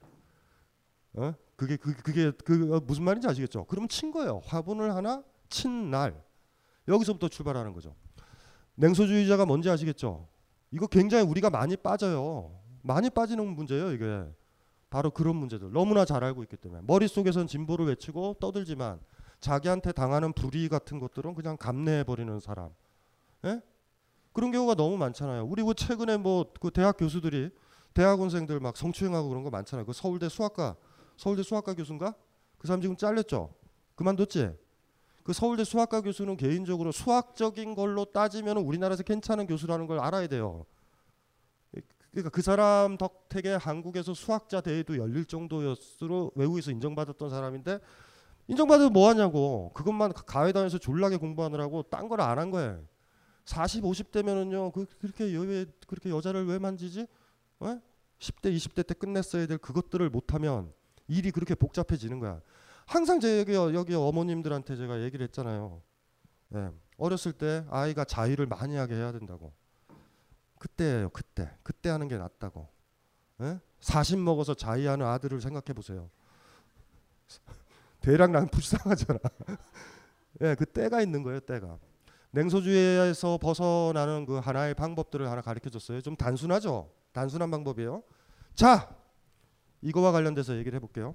Speaker 9: 어? 그게 그, 그게 그 어, 무슨 말인지 아시겠죠? 그럼 친 거예요. 화분을 하나 친 날. 여기서부터 출발하는 거죠. 냉소주의자가 뭔지 아시겠죠? 이거 굉장히 우리가 많이 빠져요. 많이 빠지는 문제예요, 이게. 바로 그런 문제들. 너무나 잘 알고 있기 때문에. 머릿속에선 진보를 외치고 떠들지만 자기한테 당하는 불의 같은 것들은 그냥 감내해 버리는 사람. 예? 그런 경우가 너무 많잖아요. 우리 그 최근에 뭐 그 대학 교수들이 대학원생들 막 성추행하고 그런 거 많잖아요. 그 서울대 수학과 서울대 수학과 교수인가? 그 사람 지금 잘렸죠. 그만뒀지. 그 서울대 수학과 교수는 개인적으로 수학적인 걸로 따지면 우리나라에서 괜찮은 교수라는 걸 알아야 돼요. 그러니까 그 사람 덕택에 한국에서 수학자 대회도 열릴 정도였으로 외국에서 인정받았던 사람인데 인정받으면 뭐 하냐고 그것만 가회당에서 졸라게 공부하느라고 딴 걸 안 한 거예요. 40, 50대면은요 그, 그렇게 여, 그렇게 여자를 왜 만지지? 어? 10대, 20대 때 끝냈어야 될 그것들을 못하면 일이 그렇게 복잡해지는 거야. 항상 제 여기 여기 어머님들한테 제가 얘기를 했잖아요. 예. 어렸을 때 아이가 자위를 많이 하게 해야 된다고. 그때예요. 그때. 그때 하는 게 낫다고. 예? 40 먹어서 자위하는 아들을 생각해 보세요. 대략 난 불쌍하잖아. 예, 그 때가 있는 거예요, 때가. 냉소주의에서 벗어나는 그 하나의 방법들을 하나 가르쳐 줬어요. 좀 단순하죠? 단순한 방법이에요. 자, 이거와 관련돼서 얘기를 해볼게요.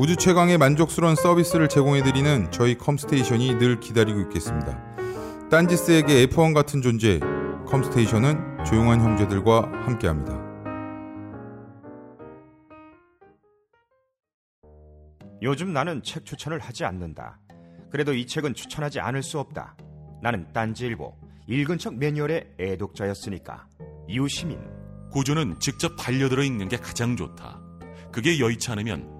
Speaker 10: 우주 최강의 만족스러운 서비스를 제공해드리는 저희 컴스테이션이 늘 기다리고 있겠습니다. 딴지스에게 F1 같은 존재, 컴스테이션은 조용한 형제들과 함께합니다.
Speaker 8: 요즘 나는 책 추천을 하지 않는다. 그래도 이 책은 추천하지 않을 수 없다. 나는 딴지일보 읽은 척 매뉴얼의 애독자였으니까. 이웃시민
Speaker 1: 고전은 직접 반려들어 읽는 게 가장 좋다. 그게 여의치 않으면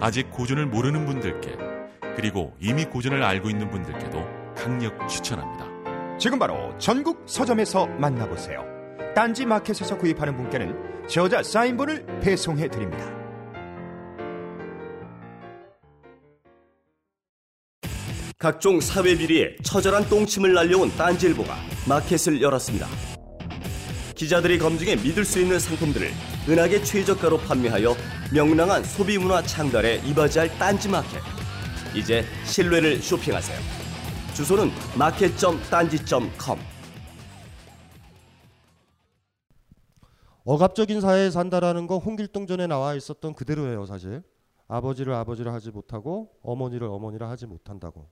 Speaker 1: 아직 고전을 모르는 분들께 그리고 이미 고전을 알고 있는 분들께도 강력 추천합니다.
Speaker 8: 지금 바로 전국 서점에서 만나보세요. 딴지 마켓에서 구입하는 분께는 저자 사인본을 배송해 드립니다.
Speaker 6: 각종 사회 비리에 처절한 똥침을 날려온 딴지일보가 마켓을 열었습니다. 기자들이 검증해 믿을 수 있는 상품들을 은하계 최저가로 판매하여 명랑한 소비 문화 창달에 이바지할 딴지 마켓. 이제 신뢰를 쇼핑하세요. 주소는 마켓.딴지.com.
Speaker 9: 억압적인 사회에 산다라는 건 홍길동 전에 나와 있었던 그대로예요, 사실. 아버지를 아버지를 하지 못하고 어머니를 어머니를 하지 못한다고.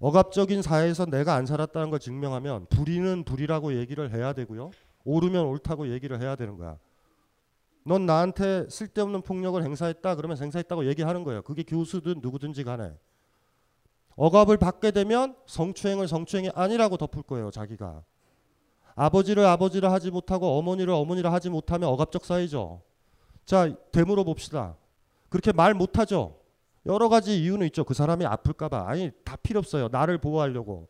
Speaker 9: 억압적인 사회에서 내가 안 살았다는 걸 증명하면 불의는 불의라고 얘기를 해야 되고요. 옳으면 옳다고 얘기를 해야 되는 거야. 넌 나한테 쓸데없는 폭력을 행사했다 그러면 행사했다고 얘기하는 거예요. 그게 교수든 누구든지 간에. 억압을 받게 되면 성추행을 성추행이 아니라고 덮을 거예요. 자기가. 아버지를 아버지를 하지 못하고 어머니를 어머니를 하지 못하면 억압적 사회죠. 자, 되물어 봅시다. 그렇게 말 못하죠. 여러 가지 이유는 있죠. 그 사람이 아플까봐. 아니 다 필요 없어요. 나를 보호하려고.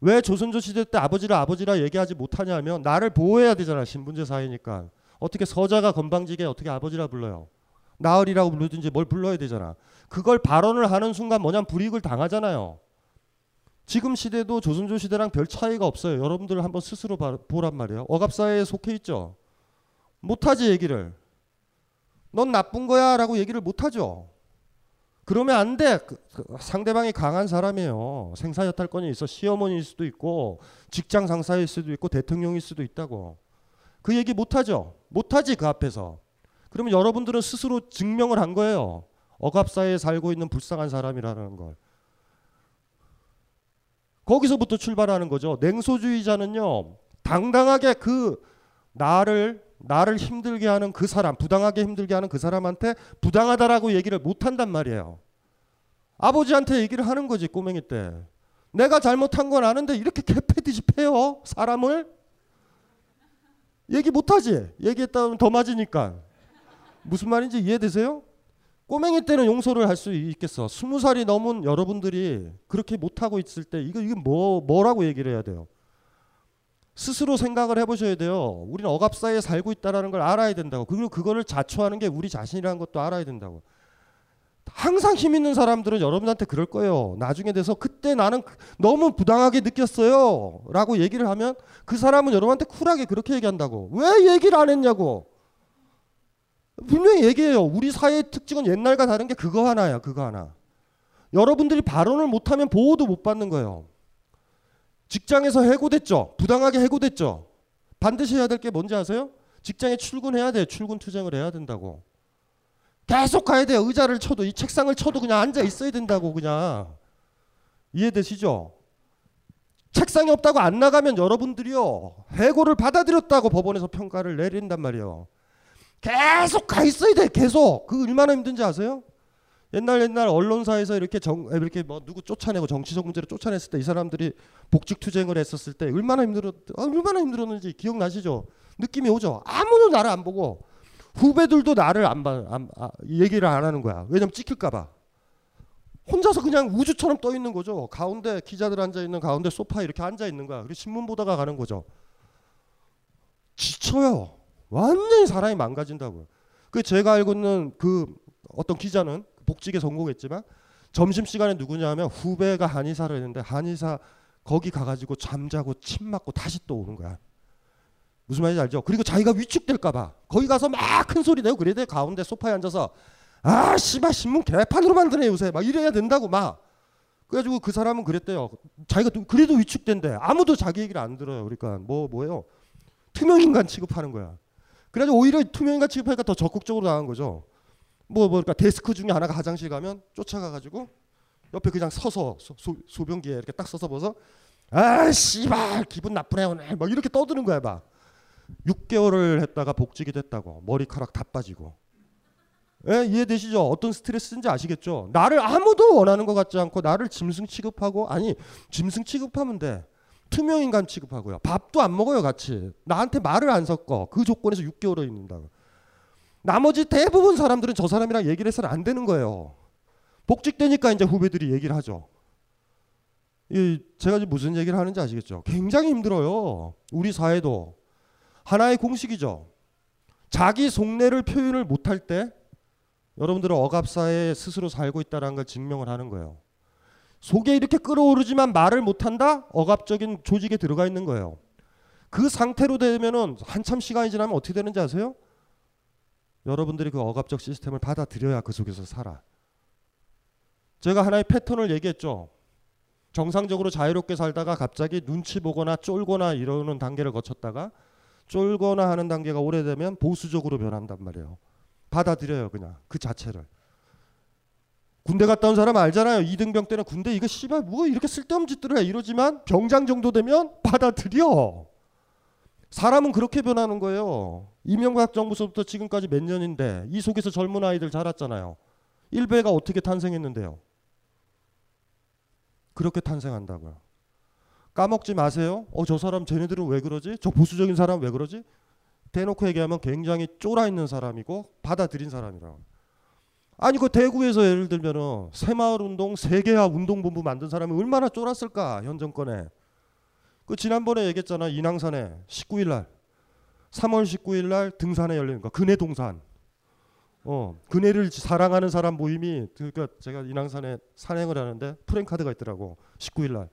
Speaker 9: 왜 조선조 시대 때 아버지를 아버지라 얘기하지 못하냐면 나를 보호해야 되잖아. 신분제 사회니까. 어떻게 서자가 건방지게 어떻게 아버지라 불러요. 나으리라고 부르든지 뭘 불러야 되잖아. 그걸 발언을 하는 순간 뭐냐면 불이익을 당하잖아요. 지금 시대도 조선조 시대랑 별 차이가 없어요. 여러분들 한번 스스로 보란 말이에요. 억압사회에 속해 있죠. 못하지 얘기를. 넌 나쁜 거야 라고 얘기를 못하죠. 그러면 안 돼. 그, 그 상대방이 강한 사람이에요. 생사여탈권이 있어. 시어머니일 수도 있고 직장 상사일 수도 있고 대통령일 수도 있다고. 그 얘기 못 하죠. 못 하지 그 앞에서. 그러면 여러분들은 스스로 증명을 한 거예요. 억압사회에 살고 있는 불쌍한 사람이라는 걸. 거기서부터 출발하는 거죠. 냉소주의자는요. 당당하게 그 나를 나를 힘들게 하는 그 사람, 부당하게 힘들게 하는 그 사람한테 부당하다라고 얘기를 못 한단 말이에요. 아버지한테 얘기를 하는 거지, 꼬맹이 때. 내가 잘못한 건 아는데 이렇게 개패듯이 패요, 사람을? 얘기 못 하지? 얘기했다 면 더 맞으니까. 무슨 말인지 이해되세요? 꼬맹이 때는 용서를 할 수 있겠어. 스무 살이 넘은 여러분들이 그렇게 못하고 있을 때 이거, 이게 뭐, 뭐라고 얘기를 해야 돼요? 스스로 생각을 해보셔야 돼요. 우리는 억압 사이에 살고 있다라는 걸 알아야 된다고. 그리고 그거를 자초하는 게 우리 자신이라는 것도 알아야 된다고. 항상 힘 있는 사람들은 여러분한테 그럴 거예요. 나중에 돼서 그때 나는 그- 너무 부당하게 느꼈어요. 라고 얘기를 하면 그 사람은 여러분한테 쿨하게 그렇게 얘기한다고. 왜 얘기를 안 했냐고. 분명히 얘기해요. 우리 사회의 특징은 옛날과 다른 게 그거 하나야. 그거 하나. 여러분들이 발언을 못하면 보호도 못 받는 거예요. 직장에서 해고됐죠. 부당하게 해고됐죠. 반드시 해야 될 게 뭔지 아세요? 직장에 출근해야 돼. 출근 투쟁을 해야 된다고. 계속 가야 돼요. 의자를 쳐도 이 책상을 쳐도 그냥 앉아 있어야 된다고 그냥. 이해되시죠? 책상이 없다고 안 나가면 여러분들이요. 해고를 받아들였다고 법원에서 평가를 내린단 말이에요. 계속 가 있어야 돼. 계속. 그 얼마나 힘든지 아세요? 옛날 옛날 언론사에서 이렇게 정 이렇게 뭐 누구 쫓아내고 정치적 문제로 쫓아냈을 때 이 사람들이 복직 투쟁을 했었을 때 얼마나 힘들었 아, 얼마나 힘들었는지 기억나시죠? 느낌이 오죠. 아무도 나를 안 보고 후배들도 나를 안 봐, 안, 아, 얘기를 안 하는 거야. 왜냐면 찍힐까봐. 혼자서 그냥 우주처럼 떠 있는 거죠. 가운데 기자들 앉아 있는 가운데 소파 에 이렇게 앉아 있는 거야. 그리고 신문 보다가 가는 거죠. 지쳐요. 완전히 사람이 망가진다고요. 그 제가 알고 있는 그 어떤 기자는 복직에 성공했지만 점심 시간에 누구냐 하면 후배가 한의사를 했는데 한의사 거기 가가지고 잠자고 침 맞고 다시 또 오는 거야. 무슨 말인지 알죠? 그리고 자기가 위축될까봐 거기 가서 막 큰 소리 내고 그래야 돼 가운데 소파에 앉아서 아 씨발 신문 개판으로 만드네 요새 막 이래야 된다고 막 그래가지고 그 사람은 그랬대요. 자기가 또 그래도 위축된대. 아무도 자기 얘기를 안 들어요. 그러니까 뭐 뭐예요? 투명 인간 취급하는 거야. 그래가지고 오히려 투명 인간 취급하니까 더 적극적으로 나간 거죠. 뭐, 뭐, 그러니까 데스크 중에 하나가 화장실 가면 쫓아가가지고 옆에 그냥 서서 소, 소, 소 변기에 이렇게 딱 서서 벗어 아 씨발 기분 나쁘네 오늘. 막 이렇게 떠드는 거야 막 6개월을 했다가 복직이 됐다고. 머리카락 다 빠지고. 예, 이해되시죠? 어떤 스트레스인지 아시겠죠? 나를 아무도 원하는 것 같지 않고 나를 짐승 취급하고 아니 짐승 취급하면 돼. 투명 인간 취급하고요. 밥도 안 먹어요 같이. 나한테 말을 안 섞어. 그 조건에서 6개월을 있는다고 나머지 대부분 사람들은 저 사람이랑 얘기를 해서는 안 되는 거예요. 복직되니까 이제 후배들이 얘기를 하죠. 이 제가 지금 무슨 얘기를 하는지 아시겠죠? 굉장히 힘들어요. 우리 사회도 하나의 공식이죠. 자기 속내를 표현을 못할 때 여러분들은 억압 사회에 스스로 살고 있다는 걸 증명을 하는 거예요. 속에 이렇게 끓어오르지만 말을 못한다? 억압적인 조직에 들어가 있는 거예요. 그 상태로 되면은 한참 시간이 지나면 어떻게 되는지 아세요? 여러분들이 그 억압적 시스템을 받아들여야 그 속에서 살아. 제가 하나의 패턴을 얘기했죠. 정상적으로 자유롭게 살다가 갑자기 눈치 보거나 쫄거나 이러는 단계를 거쳤다가 쫄거나 하는 단계가 오래되면 보수적으로 변한단 말이에요. 받아들여요 그냥 그 자체를. 군대 갔다 온 사람 알잖아요. 이등병 때는 군대 이거 씨발 뭐 이렇게 쓸데없는 짓들을 해 이러지만 병장 정도 되면 받아들여. 사람은 그렇게 변하는 거예요. 이명박 정부서부터 지금까지 몇 년인데 이 속에서 젊은 아이들 자랐잖아요. 일베가 어떻게 탄생했는데요? 그렇게 탄생한다고요. 까먹지 마세요. 어, 저 사람 쟤네들은 왜 그러지? 저 보수적인 사람 왜 그러지? 대놓고 얘기하면 굉장히 쫄아 있는 사람이고 받아들인 사람이라. 아니 그 대구에서 예를 들면은 새마을 운동 세계화 운동본부 만든 사람이 얼마나 쫄았을까 현 정권에. 그 지난번에 얘기했잖아 인왕산에 19일 날 3월 19일 날 등산에 열리는 거 근해 동산. 어 근해를 사랑하는 사람 모임이 그러니까 제가 인왕산에 산행을 하는데 프랭카드가 있더라고 19일 날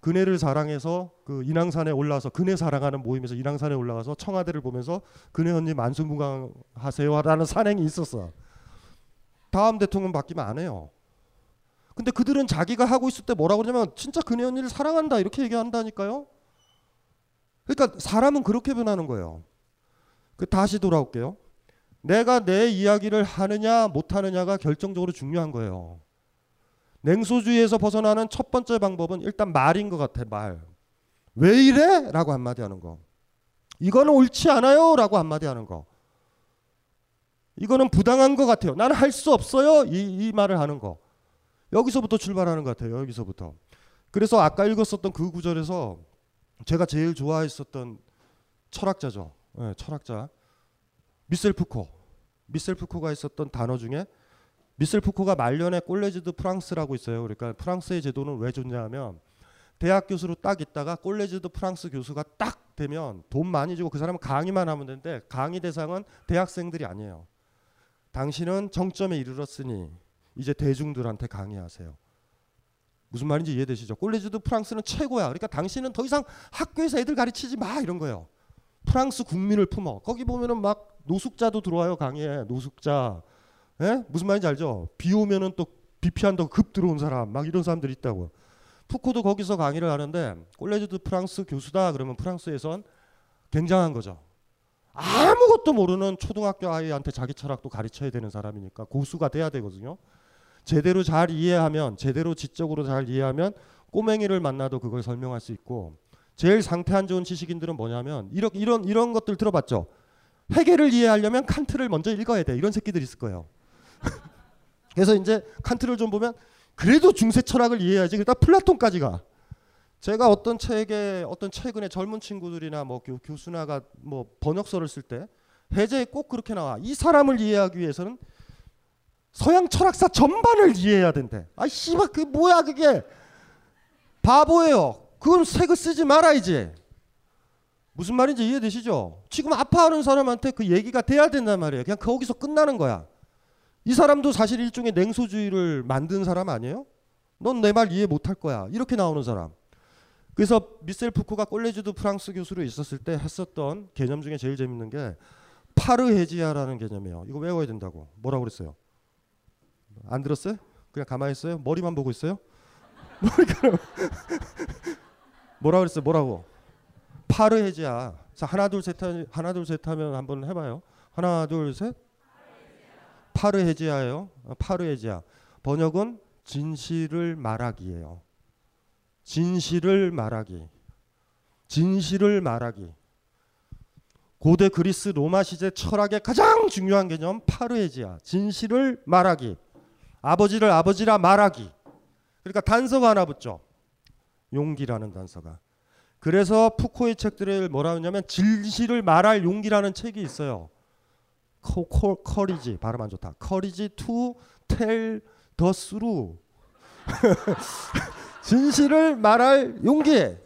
Speaker 9: 근해를 사랑해서 그 인왕산에 올라서 근해 사랑하는 모임에서 인왕산에 올라가서 청와대를 보면서 근해 언니 만수무강 하세요라는 산행이 있었어. 다음 대통령 바뀌면 안 해요. 근데 그들은 자기가 하고 있을 때 뭐라고 그러냐면 진짜 근혜 언니를 사랑한다 이렇게 얘기한다니까요. 그러니까 사람은 그렇게 변하는 거예요. 그 다시 돌아올게요. 내가 내 이야기를 하느냐 못하느냐가 결정적으로 중요한 거예요. 냉소주의에서 벗어나는 첫 번째 방법은 일단 말인 것 같아 말. 왜 이래? 라고 한마디 하는 거. 이거는 옳지 않아요? 라고 한마디 하는 거. 이거는 부당한 것 같아요. 나는 할 수 없어요. 이, 이 말을 하는 거. 여기서부터 출발하는 것 같아요. 여기서부터. 그래서 아까 읽었었던 그 구절에서 제가 제일 좋아했었던 철학자죠. 네, 철학자. 미셀 푸코. 미셀 푸코가 썼었던 단어 중에 미셀 푸코가 말년에 Collège de France라고 있어요. 그러니까 프랑스의 제도는 왜 좋냐 하면 대학 교수로 딱 있다가 Collège de France 교수가 딱 되면 돈 많이 주고 그 사람은 강의만 하면 되는데 강의 대상은 대학생들이 아니에요. 당신은 정점에 이르렀으니 이제 대중들한테 강의하세요. 무슨 말인지 이해되시죠? 꼴레주드 프랑스는 최고야. 그러니까 당신은 더 이상 학교에서 애들 가르치지 마 이런 거예요. 프랑스 국민을 품어. 거기 보면은 막 노숙자도 들어와요 강의에 노숙자. 예? 무슨 말인지 알죠? 비 오면은 또 비 피한다고 급 들어온 사람 막 이런 사람들이 있다고. 푸코도 거기서 강의를 하는데 꼴레주드 프랑스 교수다 그러면 프랑스에선 굉장한 거죠. 아무것도 모르는 초등학교 아이한테 자기 철학도 가르쳐야 되는 사람이니까 고수가 돼야 되거든요. 제대로 잘 이해하면 제대로 지적으로 잘 이해하면 꼬맹이를 만나도 그걸 설명할 수 있고 제일 상태 안 좋은 지식인들은 뭐냐면 이런 이런 이런 것들 들어봤죠. 해결을 이해하려면 칸트를 먼저 읽어야 돼. 이런 새끼들 있을 거예요. 그래서 이제 칸트를 좀 보면 그래도 중세 철학을 이해해야지. 그러다 플라톤까지 가. 제가 어떤 책에 어떤 최근에 젊은 친구들이나 뭐 교, 교수나가 뭐 번역서를 쓸 때 해제에 꼭 그렇게 나와. 이 사람을 이해하기 위해서는 서양 철학사 전반을 이해해야 된대. 아 씨발 그 뭐야 그게 바보예요. 그건 책을 쓰지 말아야지. 무슨 말인지 이해되시죠? 지금 아파하는 사람한테 그 얘기가 돼야 된단 말이에요. 그냥 거기서 끝나는 거야. 이 사람도 사실 일종의 냉소주의를 만든 사람 아니에요? 넌 내 말 이해 못할 거야. 이렇게 나오는 사람. 그래서 미셀 푸코가 꼴레주드 프랑스 교수로 있었을 때 했었던 개념 중에 제일 재밌는 게 파르헤지아라는 개념이에요. 이거 외워야 된다고. 뭐라고 그랬어요? 안 들었어요? 그냥 가만히 있어요? 머리만 보고 있어요? 머리카락 뭐라 그랬어요? 뭐라고? 파르헤지아. 자 하나 둘 셋 하나 둘 셋 하면 한번 해봐요. 하나 둘 셋. 파르헤지아예요. 어, 파르헤지아. 번역은 진실을 말하기예요. 진실을 말하기. 진실을 말하기. 고대 그리스 로마 시대 철학의 가장 중요한 개념 파르헤지아. 진실을 말하기. 아버지를 아버지라 말하기. 그러니까 단서가 하나 붙죠. 용기라는 단서가. 그래서 푸코의 책들을 뭐라 하냐면 진실을 말할 용기라는 책이 있어요. cou, cou, courage 발음 안 좋다. courage to tell the truth. 진실을 말할 용기.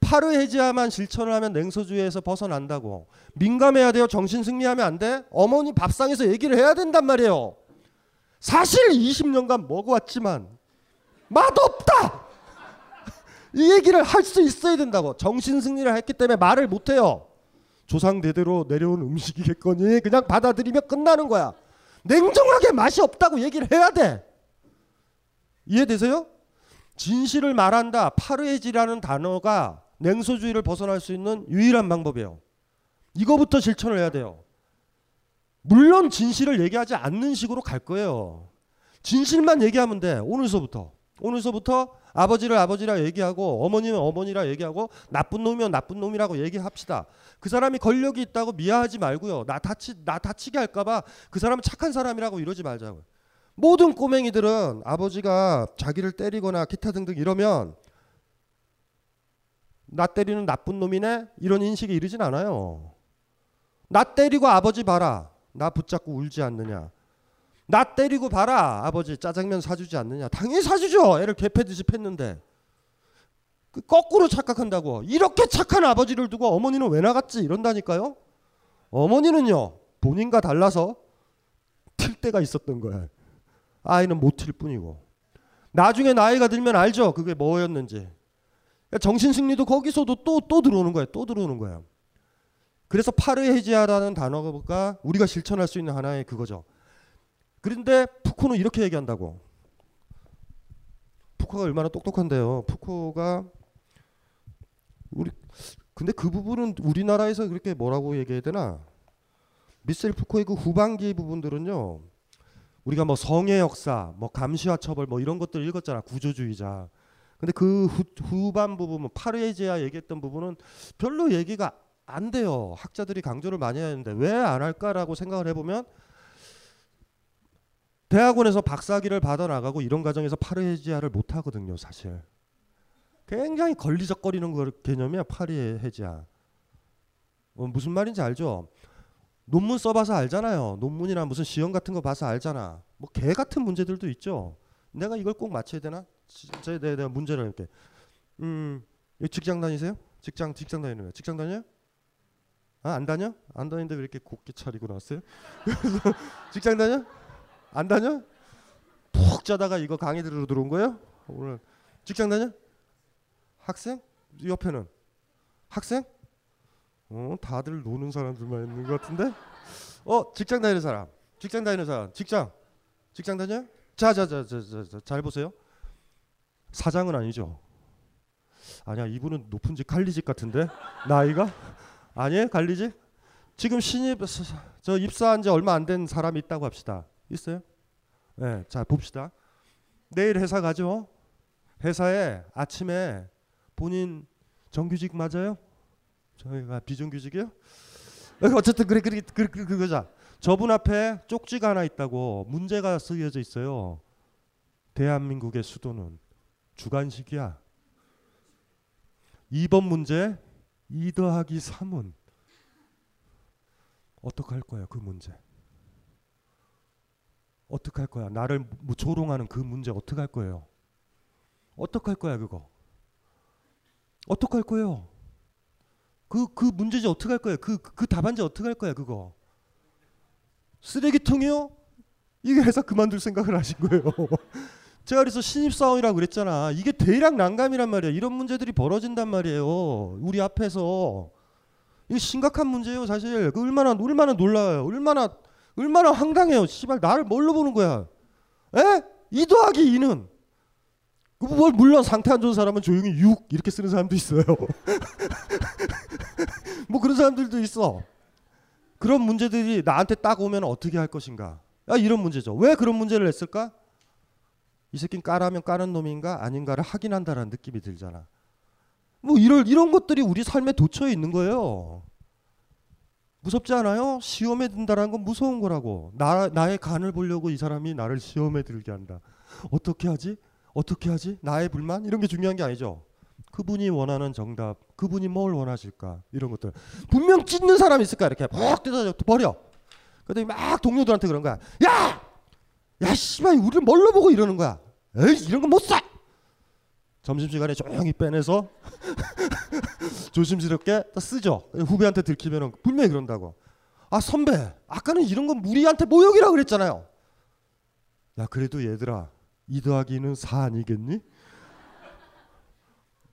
Speaker 9: parrhesia만 실천을 하면 냉소주의에서 벗어난다고. 민감해야 돼요. 정신 승리하면 안 돼. 어머니 밥상에서 얘기를 해야 된단 말이에요. 사실 20년간 먹어왔지만 맛없다. 이 얘기를 할 수 있어야 된다고. 정신 승리를 했기 때문에 말을 못 해요. 조상 대대로 내려온 음식이겠거니 그냥 받아들이면 끝나는 거야. 냉정하게 맛이 없다고 얘기를 해야 돼. 이해되세요? 진실을 말한다. 파르헤지라는 단어가 냉소주의를 벗어날 수 있는 유일한 방법이에요. 이거부터 실천을 해야 돼요. 물론 진실을 얘기하지 않는 식으로 갈 거예요. 진실만 얘기하면 돼. 오늘서부터. 오늘서부터 아버지를 아버지라 얘기하고 어머니는 어머니라 얘기하고 나쁜 놈이면 나쁜 놈이라고 얘기합시다. 그 사람이 권력이 있다고 미화하지 말고요. 나 다치 나 다치게 할까봐 그 사람은 착한 사람이라고 이러지 말자고요. 모든 꼬맹이들은 아버지가 자기를 때리거나 기타 등등 이러면 나 때리는 나쁜 놈이네 이런 인식에 이르진 않아요. 나 때리고 아버지 봐라. 나 붙잡고 울지 않느냐. 나 때리고 봐라. 아버지 짜장면 사주지 않느냐. 당연히 사주죠. 애를 개패듯이 팼는데. 그 거꾸로 착각한다고. 이렇게 착한 아버지를 두고 어머니는 왜 나갔지? 이런다니까요. 어머니는요. 본인과 달라서 튈 때가 있었던 거야. 아이는 못 튈 뿐이고. 나중에 나이가 들면 알죠. 그게 뭐였는지. 정신 승리도 거기서도 또, 또 들어오는 거예요. 또 들어오는 거예요. 그래서 파르헤지아라는 단어가 우리가 실천할 수 있는 하나의 그거죠. 그런데 푸코는 이렇게 얘기한다고. 푸코가 얼마나 똑똑한데요. 푸코가 우리 근데 그 부분은 우리나라에서 그렇게 뭐라고 얘기해야 되나? 미셀 푸코의 그 후반기 부분들은요. 우리가 뭐 성의 역사, 뭐 감시와 처벌 뭐 이런 것들 읽었잖아. 구조주의자. 근데 그 후, 후반 부분, 뭐 파르헤지아 얘기했던 부분은 별로 얘기가 안 돼요. 학자들이 강조를 많이 하는데 왜 안 할까라고 생각을 해보면 대학원에서 박사학위를 받아 나가고 이런 과정에서 파르헤지아를 못 하거든요, 사실. 굉장히 걸리적거리는 거 개념이야, 파르헤지아. 어, 무슨 말인지 알죠? 논문 써봐서 알잖아요. 논문이나 무슨 시험 같은 거 봐서 알잖아. 뭐 개 같은 문제들도 있죠. 내가 이걸 꼭 맞춰야 되나? 진짜 내가, 문제를 이렇게. 음, 직장 다니세요? 직장 직장 다니는 거야. 직장 다녀? 아, 안 다녀? 안 다니는데 왜 이렇게 곱게 차리고 나왔어요? 직장 다녀? 안 다녀? 푹 자다가 이거 강의 들으러 들어온 거예요? 오늘 직장 다녀? 학생? 옆에는 학생? 어, 다들 노는 사람들만 있는 것 같은데? 어, 직장 다니는 사람. 직장 다니는 사람. 직장. 직장 다녀? 자, 자, 자, 자, 자, 자, 잘 보세요. 사장은 아니죠. 아니야, 이분은 높은 집 관리직 같은데 나이가 아니에요, 관리직? 지금 신입 저 입사한 지 얼마 안 된 사람이 있다고 합시다. 있어요? 네, 자 봅시다. 내일 회사 가죠. 회사에 아침에 본인 정규직 맞아요? 저희가 비정규직이요? 어쨌든 그래 그래 그, 그, 그거자. 저분 앞에 쪽지가 하나 있다고 문제가 쓰여져 있어요. 대한민국의 수도는 주관식이야. 2번 문제 2 더하기 3은 어떻게 할 거야 그 문제? 어떻게 할 거야? 나를 뭐 조롱하는 그 문제 어떻게 할 거예요? 어떻게 할 거야 그거? 어떻게 할 거예요? 그, 그 문제지 어떻게 할 거예요? 그, 그 답안지 어떻게 할 거야 그거? 쓰레기통이요? 이게 회사 그만둘 생각을 하신 거예요. 제가 그래서 신입사원이라고 그랬잖아. 이게 대략 난감이란 말이야. 이런 문제들이 벌어진단 말이에요. 우리 앞에서. 이게 심각한 문제예요, 사실. 그 얼마나 얼마나 놀라요. 얼마나 얼마나 황당해요. 씨발 나를 뭘로 보는 거야? 에? 2 더하기 2는 뭘 물론 상태 안 좋은 사람은 조용히 6 이렇게 쓰는 사람도 있어요. 뭐 그런 사람들도 있어. 그런 문제들이 나한테 딱 오면 어떻게 할 것인가? 야, 이런 문제죠. 왜 그런 문제를 냈을까? 이 새끼는 까라면 까는 놈인가 아닌가를 확인한다라는 느낌이 들잖아. 뭐 이런 이런 것들이 우리 삶에 도처에 있는 거예요. 무섭지 않아요? 시험에 든다라는 건 무서운 거라고. 나 나의 간을 보려고 이 사람이 나를 시험에 들게 한다. 어떻게 하지? 어떻게 하지? 나의 불만 이런 게 중요한 게 아니죠. 그분이 원하는 정답, 그분이 뭘 원하실까 이런 것들 분명 찢는 사람 있을까 이렇게 푹 뜯어 버려. 그랬더니 막 동료들한테 그런 거야. 야, 야 씨발 우리를 뭘로 보고 이러는 거야. 에이 이런 거 못 사. 점심시간에 조용히 빼내서 조심스럽게 쓰죠. 후배한테 들키면 분명히 그런다고. 아 선배 아까는 이런 건 우리한테 모욕이라고 그랬잖아요. 야 그래도 얘들아 2 더하기는 4 아니겠니?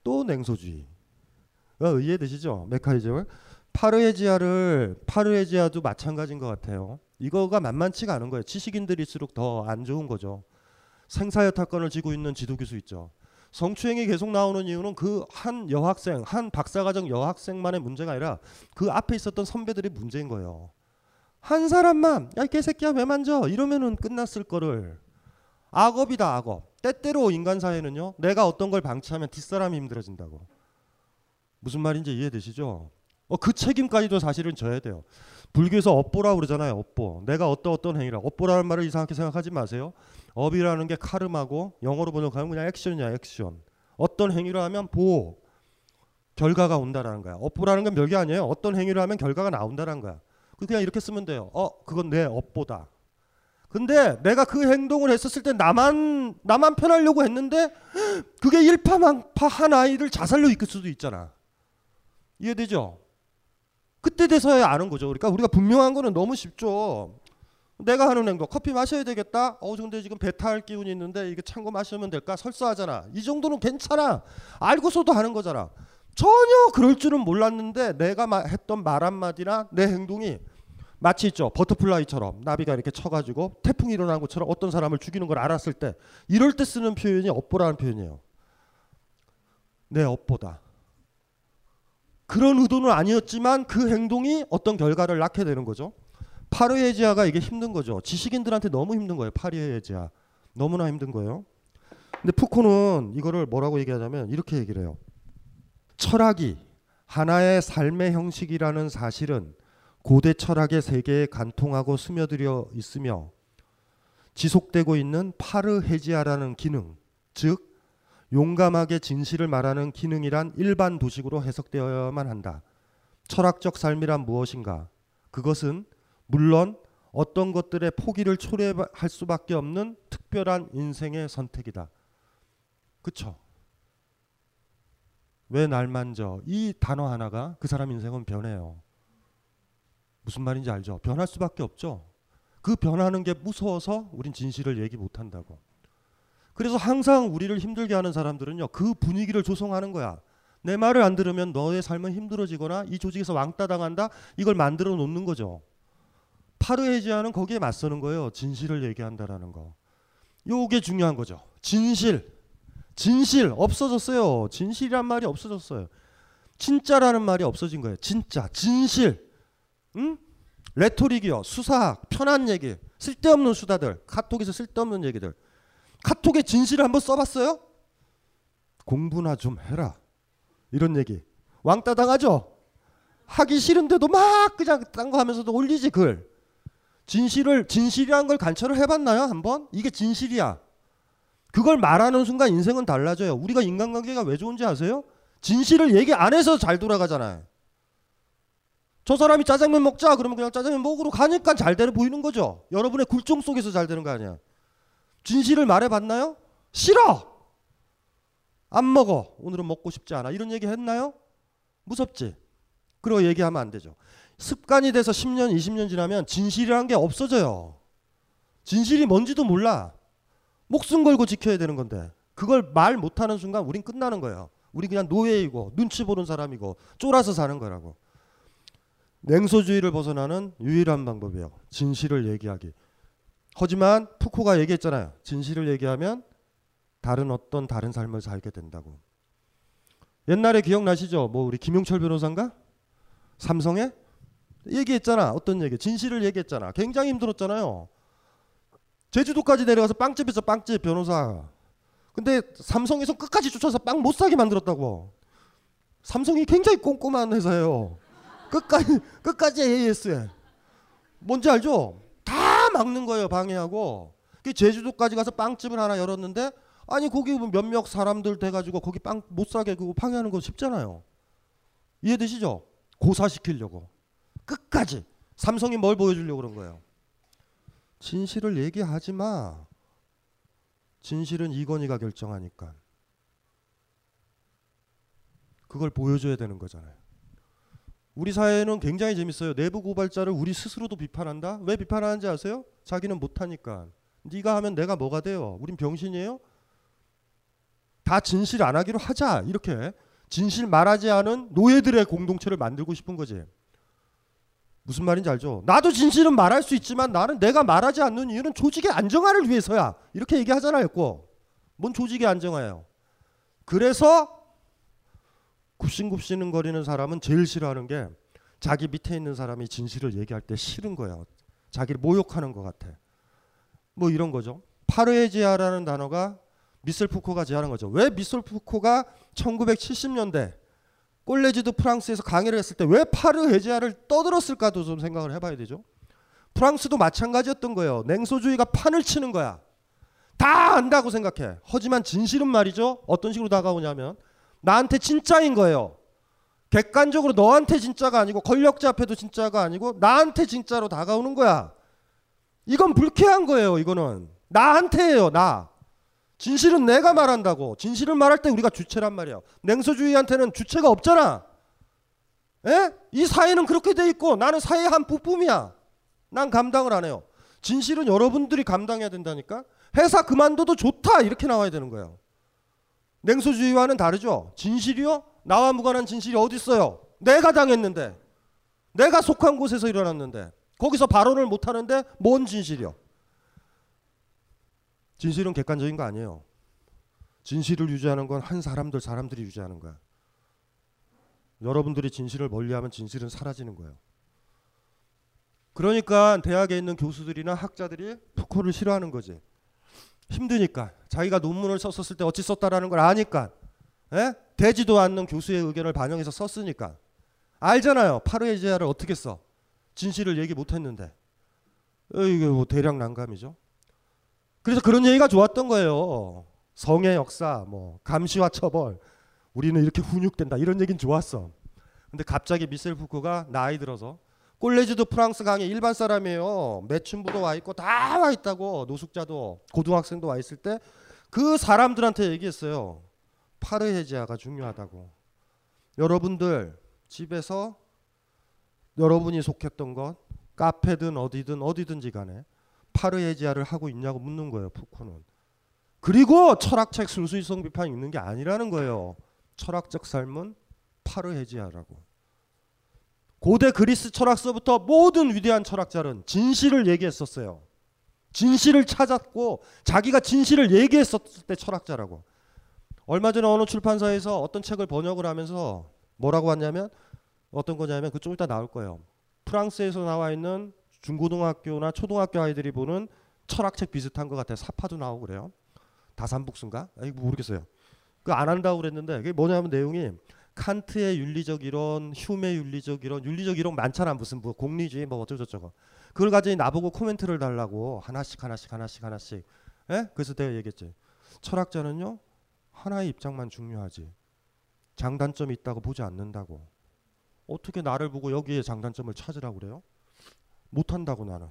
Speaker 9: 또 냉소주의. 어, 이해되시죠? 메카니즘을. 파르헤지아를 파르헤지아도 마찬가지인 것 같아요. 이거가 만만치가 않은 거예요. 지식인들일수록 더 안 좋은 거죠. 생사여타권을 쥐고 있는 지도교수 있죠. 성추행이 계속 나오는 이유는 그 한 여학생, 한 박사과정 여학생만의 문제가 아니라 그 앞에 있었던 선배들이 문제인 거예요. 한 사람만 야 개새끼야 왜 만져 이러면은 끝났을 거를 악업이다 악업. 때때로 인간 사회는요. 내가 어떤 걸 방치하면 뒷사람이 힘들어진다고. 무슨 말인지 이해되시죠? 어, 그 책임까지도 사실은 져야 돼요. 불교에서 업보라 그러잖아요. 업보. 내가 어떤 어떤 행위라. 업보라는 말을 이상하게 생각하지 마세요. 업이라는 게 카르마고 영어로 번역하면 그냥 action이야 action. 어떤 행위를 하면 보 결과가 온다라는 거야. 업보라는 건 별게 아니에요. 어떤 행위를 하면 결과가 나온다라는 거야. 그냥 이렇게 쓰면 돼요. 어 그건 내 업보다. 근데 내가 그 행동을 했었을 때 나만 나만 편하려고 했는데 그게 일파만파 한 아이를 자살로 이끌 수도 있잖아. 이해되죠? 그때 돼서야 아는 거죠. 그러니까 우리가 분명한 거는 너무 쉽죠. 내가 하는 행동 커피 마셔야 되겠다. 어 근데 지금 배탈 기운이 있는데 이게 참고 마시면 될까? 설사하잖아. 이 정도는 괜찮아. 알고서도 하는 거잖아. 전혀 그럴 줄은 몰랐는데 내가 했던 말 한마디나 내 행동이 마치 있죠 butterfly처럼 나비가 이렇게 쳐가지고 태풍이 일어난 것처럼 어떤 사람을 죽이는 걸 알았을 때 이럴 때 쓰는 표현이 업보라는 표현이에요. 내 업보다. 그런 의도는 아니었지만 그 행동이 어떤 결과를 낳게 되는 거죠. parrhesia가 이게 힘든 거죠. 지식인들한테 너무 힘든 거예요. parrhesia. 너무나 힘든 거예요. 근데 푸코는 이거를 뭐라고 얘기하냐면 이렇게 얘기를 해요. 철학이 하나의 삶의 형식이라는 사실은 고대 철학의 세계에 간통하고 스며들어 있으며 지속되고 있는 파르헤지아라는 기능, 즉 용감하게 진실을 말하는 기능이란 일반 도식으로 해석되어야만 한다. 철학적 삶이란 무엇인가? 그것은 물론 어떤 것들의 포기를 초래할 수밖에 없는 특별한 인생의 선택이다. 그쵸? 왜 날 만져? 이 단어 하나가 그 사람 인생은 변해요. 무슨 말인지 알죠? 변할 수밖에 없죠. 그 변하는 게 무서워서 우린 진실을 얘기 못 한다고. 그래서 항상 우리를 힘들게 하는 사람들은요. 그 분위기를 조성하는 거야. 내 말을 안 들으면 너의 삶은 힘들어지거나 이 조직에서 왕따 당한다. 이걸 만들어 놓는 거죠. 파르헤지아는 거기에 맞서는 거예요. 진실을 얘기한다라는 거. 요게 중요한 거죠. 진실. 진실 없어졌어요. 진실이란 말이 없어졌어요. 진짜라는 말이 없어진 거예요. 진짜, 진실. 응? 레토릭이요. 수사학, 편한 얘기, 쓸데없는 수다들, 카톡에서 쓸데없는 얘기들. 카톡에 진실을 한번 써봤어요? 공부나 좀 해라. 이런 얘기. 왕따 당하죠? 하기 싫은데도 막 그냥 딴 거 하면서도 올리지 글. 진실을 진실이란 걸 관찰을 해봤나요 한번? 이게 진실이야. 그걸 말하는 순간 인생은 달라져요. 우리가 인간관계가 왜 좋은지 아세요? 진실을 얘기 안 해서 잘 돌아가잖아요. 저 사람이 짜장면 먹자 그러면 그냥 짜장면 먹으러 가니까 잘 되는 보이는 거죠. 여러분의 굴종 속에서 잘 되는 거 아니야. 진실을 말해봤나요? 싫어. 안 먹어. 오늘은 먹고 싶지 않아. 이런 얘기 했나요? 무섭지. 그리고 얘기하면 안 되죠. 습관이 돼서 10년, 20년 지나면 진실이란 게 없어져요. 진실이 뭔지도 몰라. 목숨 걸고 지켜야 되는 건데 그걸 말 못하는 순간 우린 끝나는 거예요. 우리 그냥 노예이고 눈치 보는 사람이고 쫄아서 사는 거라고. 냉소주의를 벗어나는 유일한 방법이에요. 진실을 얘기하기. 하지만 푸코가 얘기했잖아요. 진실을 얘기하면 다른 어떤 다른 삶을 살게 된다고. 옛날에 기억나시죠? 뭐 우리 김용철 변호사인가? 삼성에 얘기했잖아. 어떤 얘기? 진실을 얘기했잖아. 굉장히 힘들었잖아요. 제주도까지 내려가서 빵집에서 빵집 변호사. 근데 삼성에서 끝까지 쫓아서 빵 못 사게 만들었다고. 삼성이 굉장히 꼼꼼한 회사예요. 끝까지 끝까지 AS에. 뭔지 알죠? 다 막는 거예요. 방해하고. 그 제주도까지 가서 빵집을 하나 열었는데 아니 거기 몇몇 사람들 돼가지고 거기 빵 못 사게 그거 방해하는 거 쉽잖아요. 이해되시죠? 고사시키려고. 끝까지. 삼성이 뭘 보여주려고 그런 거예요. 진실을 얘기하지 마. 진실은 이건희가 결정하니까. 그걸 보여줘야 되는 거잖아요. 우리 사회는 굉장히 재밌어요. 내부 고발자를 우리 스스로도 비판한다. 왜 비판하는지 아세요? 자기는 못하니까. 네가 하면 내가 뭐가 돼요? 우린 병신이에요? 다 진실 안 하기로 하자. 이렇게 진실 말하지 않은 노예들의 공동체를 만들고 싶은 거지. 무슨 말인지 알죠? 나도 진실은 말할 수 있지만 나는 내가 말하지 않는 이유는 조직의 안정화를 위해서야. 이렇게 얘기하잖아요, 꼭. 뭔 조직의 안정화예요? 그래서 굽신굽신 거리는 사람은 제일 싫어하는 게 자기 밑에 있는 사람이 진실을 얘기할 때 싫은 거예요. 자기를 모욕하는 것 같아. 뭐 이런 거죠. 파르헤지아라는 단어가 미셀 푸코가 제안한 거죠. 왜 미셀 푸코가 1970년대 꼴레지도 프랑스에서 강의를 했을 때 왜 파르헤지아를 떠들었을까도 좀 생각을 해봐야 되죠. 프랑스도 마찬가지였던 거예요. 냉소주의가 판을 치는 거야. 다 안다고 생각해. 하지만 진실은 말이죠. 어떤 식으로 다가오냐면 나한테 진짜인 거예요. 객관적으로 너한테 진짜가 아니고 권력자 앞에도 진짜가 아니고 나한테 진짜로 다가오는 거야. 이건 불쾌한 거예요. 이거는 나한테예요. 나. 진실은 내가 말한다고. 진실을 말할 때 우리가 주체란 말이야. 냉소주의한테는 주체가 없잖아. 에? 이 사회는 그렇게 돼 있고 나는 사회의 한 부품이야. 난 감당을 안 해요. 진실은 여러분들이 감당해야 된다니까. 회사 그만둬도 좋다 이렇게 나와야 되는 거예요. 냉소주의와는 다르죠. 진실이요? 나와 무관한 진실이 어디 있어요? 내가 당했는데, 내가 속한 곳에서 일어났는데, 거기서 발언을 못 하는데 뭔 진실이요? 진실은 객관적인 거 아니에요. 진실을 유지하는 건 한 사람들 사람들이 유지하는 거야. 여러분들이 진실을 멀리하면 진실은 사라지는 거예요. 그러니까 대학에 있는 교수들이나 학자들이 푸코를 싫어하는 거지. 힘드니까 자기가 논문을 썼었을 때 어찌 썼다라는 걸 아니까 에? 되지도 않는 교수의 의견을 반영해서 썼으니까 알잖아요. 파르헤지아를 어떻게 써? 진실을 얘기 못했는데 어, 이게 뭐 대략 난감이죠. 그래서 그런 얘기가 좋았던 거예요. 성의 역사, 뭐 감시와 처벌, 우리는 이렇게 훈육된다 이런 얘기는 좋았어. 근데 갑자기 미셀 푸코가 나이 들어서 꼴레지도 프랑스 강의 일반 사람이에요. 매춘부도 와 있고 다 와 있다고 노숙자도 고등학생도 와 있을 때 그 사람들한테 얘기했어요. 파르헤지아가 중요하다고. 여러분들 집에서 여러분이 속했던 것 카페든 어디든 어디든지 간에 파르헤지아를 하고 있냐고 묻는 거예요. 푸코는. 그리고 철학책 순수이성 비판 읽는 게 아니라는 거예요. 철학적 삶은 파르헤지아라고. 고대 그리스 철학서부터 모든 위대한 철학자는 진실을 얘기했었어요. 진실을 찾았고 자기가 진실을 얘기했었을 때 철학자라고. 얼마 전에 어느 출판사에서 어떤 책을 번역을 하면서 뭐라고 왔냐면 어떤 거냐면 그좀 이따 나올 거예요. 프랑스에서 나와 있는 중고등학교나 초등학교 아이들이 보는 철학책 비슷한 것 같아요. 사파도 나오고 그래요. 다산북수인가? 아니 모르겠어요. 그 안 한다고 그랬는데 그게 뭐냐면 내용이 칸트의 윤리적 이론, 휴메 윤리적 이론, 윤리적 이론 많잖아. 무슨 뭐 공리주의 뭐 어쩌고저쩌고. 그걸 가지고 나보고 코멘트를 달라고 하나씩 하나씩 하나씩 하나씩. 예? 그래서 내가 얘기했지. 철학자는요 하나의 입장만 중요하지. 장단점이 있다고 보지 않는다고. 어떻게 나를 보고 여기에 장단점을 찾으라고 그래요? 못한다고 나는.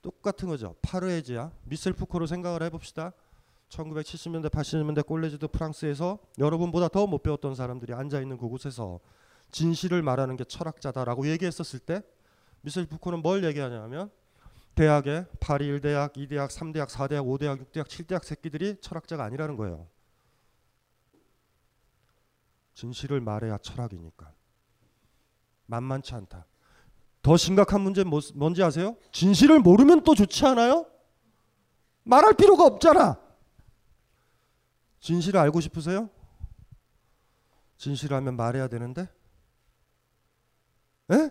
Speaker 9: 똑같은 거죠. 파르에지아 미셀 푸코로 생각을 해봅시다 1970년대 80년대 꼴레지드 프랑스에서 여러분보다 더 못 배웠던 사람들이 앉아 있는 그곳에서 진실을 말하는 게 철학자다라고 얘기했었을 때 미셀 푸코는 뭘 얘기하냐면 대학에 파리 1대학, 2대학, 3대학, 4대학, 5대학, 6대학, 7대학 새끼들이 철학자가 아니라는 거예요. 진실을 말해야 철학이니까. 만만치 않다. 더 심각한 문제는 뭐, 뭔지 아세요? 진실을 모르면 또 좋지 않아요? 말할 필요가 없잖아. 진실을 알고 싶으세요? 진실을 알면 말해야 되는데? 에?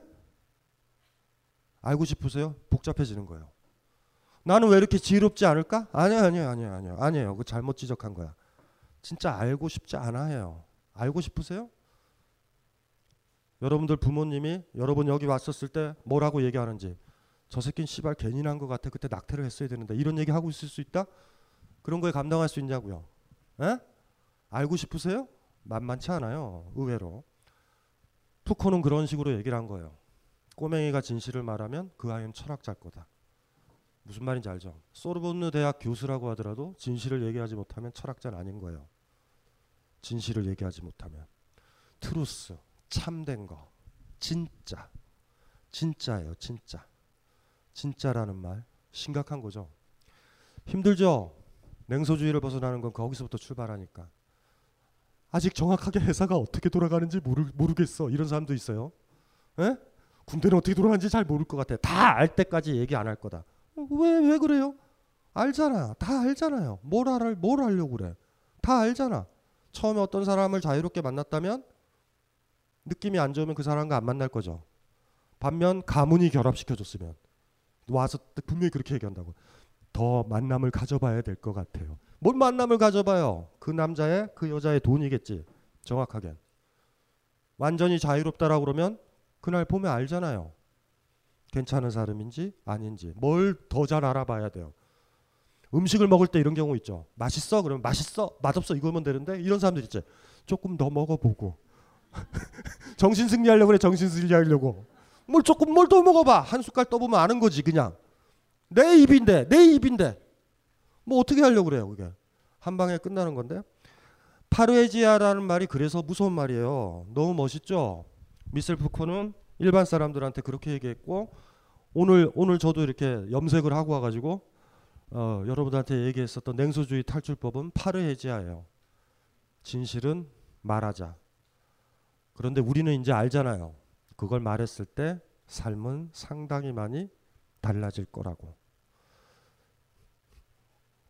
Speaker 9: 알고 싶으세요? 복잡해지는 거예요. 나는 왜 이렇게 지혜롭지 않을까? 아니요, 아니요, 아니요, 아니요, 아니에요. 그 잘못 지적한 거야. 진짜 알고 싶지 않아 해요. 알고 싶으세요? 여러분들 부모님이 여러분 여기 왔었을 때 뭐라고 얘기하는지 저 새끼는 씨발 괜히 난것 같아. 그때 낙태를 했어야 되는데 이런 얘기 하고 있을 수 있다? 그런 거에 감당할 수 있냐고요? 에? 알고 싶으세요? 만만치 않아요. 의외로. 푸코는 그런 식으로 얘기를 한 거예요. 꼬맹이가 진실을 말하면 그 아이는 철학자일 거다. 무슨 말인지 알죠? 소르본느 대학 교수라고 하더라도 진실을 얘기하지 못하면 철학자는 아닌 거예요. 진실을 얘기하지 못하면 truth, 참된 거, 진짜, 진짜예요, 진짜. 진짜라는 말 심각한 거죠. 힘들죠. 냉소주의를 벗어나는 건 거기서부터 출발하니까. 아직 정확하게 회사가 어떻게 돌아가는지 모르, 모르겠어. 이런 사람도 있어요. 에? 군대는 어떻게 돌아가는지 잘 모를 것 같아. 다 알 때까지 얘기 안 할 거다. 왜, 왜 그래요? 알잖아. 다 알잖아요. 뭘, 알, 뭘 하려고 그래. 다 알잖아. 처음에 어떤 사람을 자유롭게 만났다면 느낌이 안 좋으면 그 사람과 안 만날 거죠. 반면 가문이 결합시켜줬으면 와서 분명히 그렇게 얘기한다고. 더 만남을 가져봐야 될 것 같아요. 뭘 만남을 가져봐요? 그 남자의 그 여자의 돈이겠지. 정확하게. 완전히 자유롭다라고 그러면 그날 보면 알잖아요. 괜찮은 사람인지 아닌지 뭘 더 잘 알아봐야 돼요. 음식을 먹을 때 이런 경우 있죠. 맛있어? 그러면 맛있어? 맛없어? 이거면 되는데 이런 사람들 있죠. 조금 더 먹어보고 정신 승리하려고 그래 정신 승리하려고 뭘 조금 뭘 더 먹어봐 한 숟갈 떠보면 아는 거지 그냥 내 입인데 내 입인데. 뭐 어떻게 하려고 그래요 그게? 한 방에 끝나는 건데? 파르에지아라는 말이 그래서 무서운 말이에요. 너무 멋있죠? 미셀 푸코는 일반 사람들한테 그렇게 얘기했고 오늘 오늘 저도 이렇게 염색을 하고 와가지고 어, 여러분들한테 얘기했었던 냉소주의 탈출법은 파르헤지아예요. 진실은 말하자. 그런데 우리는 이제 알잖아요. 그걸 말했을 때 삶은 상당히 많이 달라질 거라고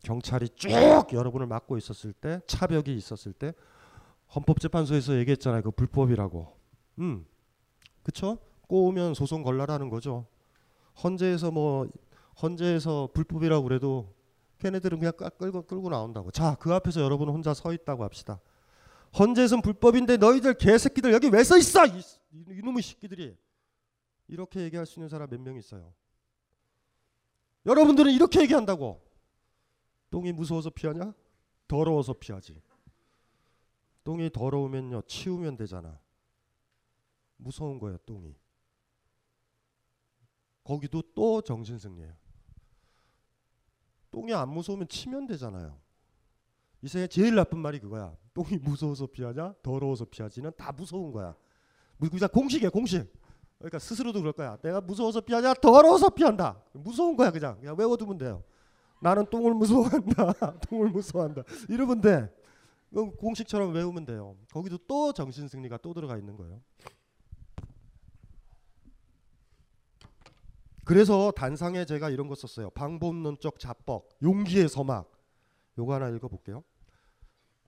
Speaker 9: 경찰이 쭉 여러분을 막고 있었을 때 차벽이 있었을 때 헌법재판소에서 얘기했잖아요. 그 불법이라고. 음. 그쵸? 꼬우면 소송 걸라라는 거죠. 헌재에서 뭐 헌재에서 불법이라고 그래도 걔네들은 그냥 끌고 끌고 나온다고. 자, 그 앞에서 여러분은 혼자 서 있다고 합시다. 헌재에선 불법인데 너희들 개새끼들 여기 왜 서 있어? 이, 이놈의 새끼들이 이렇게 얘기할 수 있는 사람 몇 명 있어요. 여러분들은 이렇게 얘기한다고. 똥이 무서워서 피하냐? 더러워서 피하지. 똥이 더러우면요 치우면 되잖아. 무서운 거야 똥이. 거기도 또 정신승리예요. 똥이 안 무서우면 치면 되잖아요. 이 세상에 제일 나쁜 말이 그거야. 똥이 무서워서 피하냐? 더러워서 피하지는 다 무서운 거야. 그냥 공식이야 공식. 그러니까 스스로도 그럴 거야. 내가 무서워서 피하냐? 더러워서 피한다. 무서운 거야 그냥. 그냥 외워두면 돼요. 나는 똥을 무서워한다. 똥을 무서워한다. 이러면 돼. 공식처럼 외우면 돼요. 거기도 또 정신 승리가 또 들어가 있는 거예요. 그래서 단상에 제가 이런 거 썼어요. 방법론적 자뻑, 용기의 서막. 요거 하나 읽어볼게요.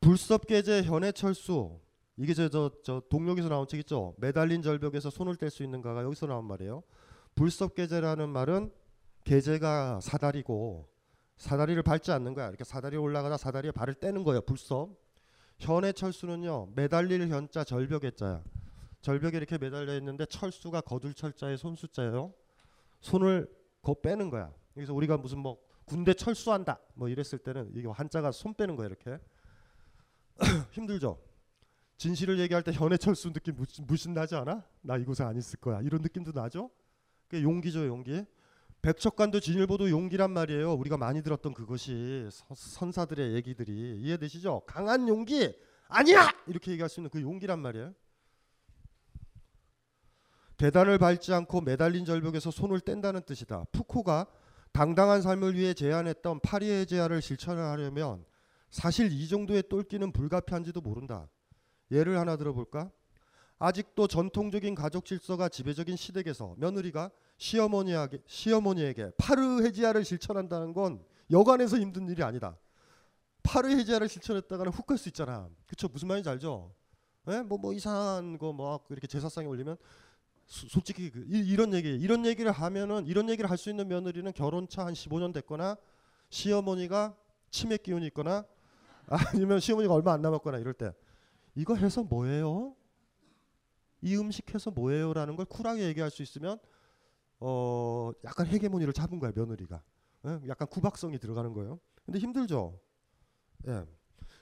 Speaker 9: 불섭계제 현해 철수. 이게 저, 저, 저 동력에서 나온 책 있죠. 매달린 절벽에서 손을 뗄 수 있는가가 여기서 나온 말이에요. 불섭계제라는 말은 계제가 사다리고 사다리를 밟지 않는 거야. 이렇게 사다리 올라가다 사다리에 발을 떼는 거예요. 불섭. 현해철수는요. 매달릴 현자 절벽의 자야. 절벽에 이렇게 매달려 있는데 철수가 거둘 철자의 손수자예요. 손을 거 빼는 거야. 그래서 우리가 무슨 뭐 군대 철수한다 뭐 이랬을 때는 이게 한자가 손 빼는 거야 이렇게 힘들죠. 진실을 얘기할 때 현해 철수 느낌 무신, 무신 나지 않아? 나 이곳에 안 있을 거야 이런 느낌도 나죠. 그 용기죠 용기. 백척간도 진일보도 용기란 말이에요. 우리가 많이 들었던 그것이 선사들의 얘기들이 이해되시죠? 강한 용기 아니야 이렇게 얘기할 수 있는 그 용기란 말이에요. 계단을 밟지 않고 매달린 절벽에서 손을 뗀다는 뜻이다. 푸코가 당당한 삶을 위해 제안했던 파리의 제안을 실천하려면 사실 이 정도의 똘끼는 불가피한지도 모른다. 예를 하나 들어볼까? 아직도 전통적인 가족 질서가 지배적인 시댁에서 며느리가 시어머니에게, 시어머니에게 파르헤지아를 실천한다는 건 여간에서 힘든 일이 아니다. 파르헤지아를 실천했다가는 훅 갈 수 있잖아. 그쵸? 무슨 말인지 알죠? 예? 뭐, 뭐 이상한 거 뭐 이렇게 제사상에 올리면 솔직히 그, 이, 런 얘기 이런 얘기를 하면은 이런 얘기를 할 수 있는 며느리는 결혼차 한 15년 됐거나 시어머니가 치매 기운이 있거나 아니면 시어머니가 얼마 안 남았거나 이럴 때 이거 해서 뭐예요? 이 음식 해서 뭐예요라는 걸 쿨하게 얘기할 수 있으면 어 약간 헤게모니를 잡은 거야 며느리가 예? 약간 구박성이 들어가는 거예요. 근데 힘들죠. 예.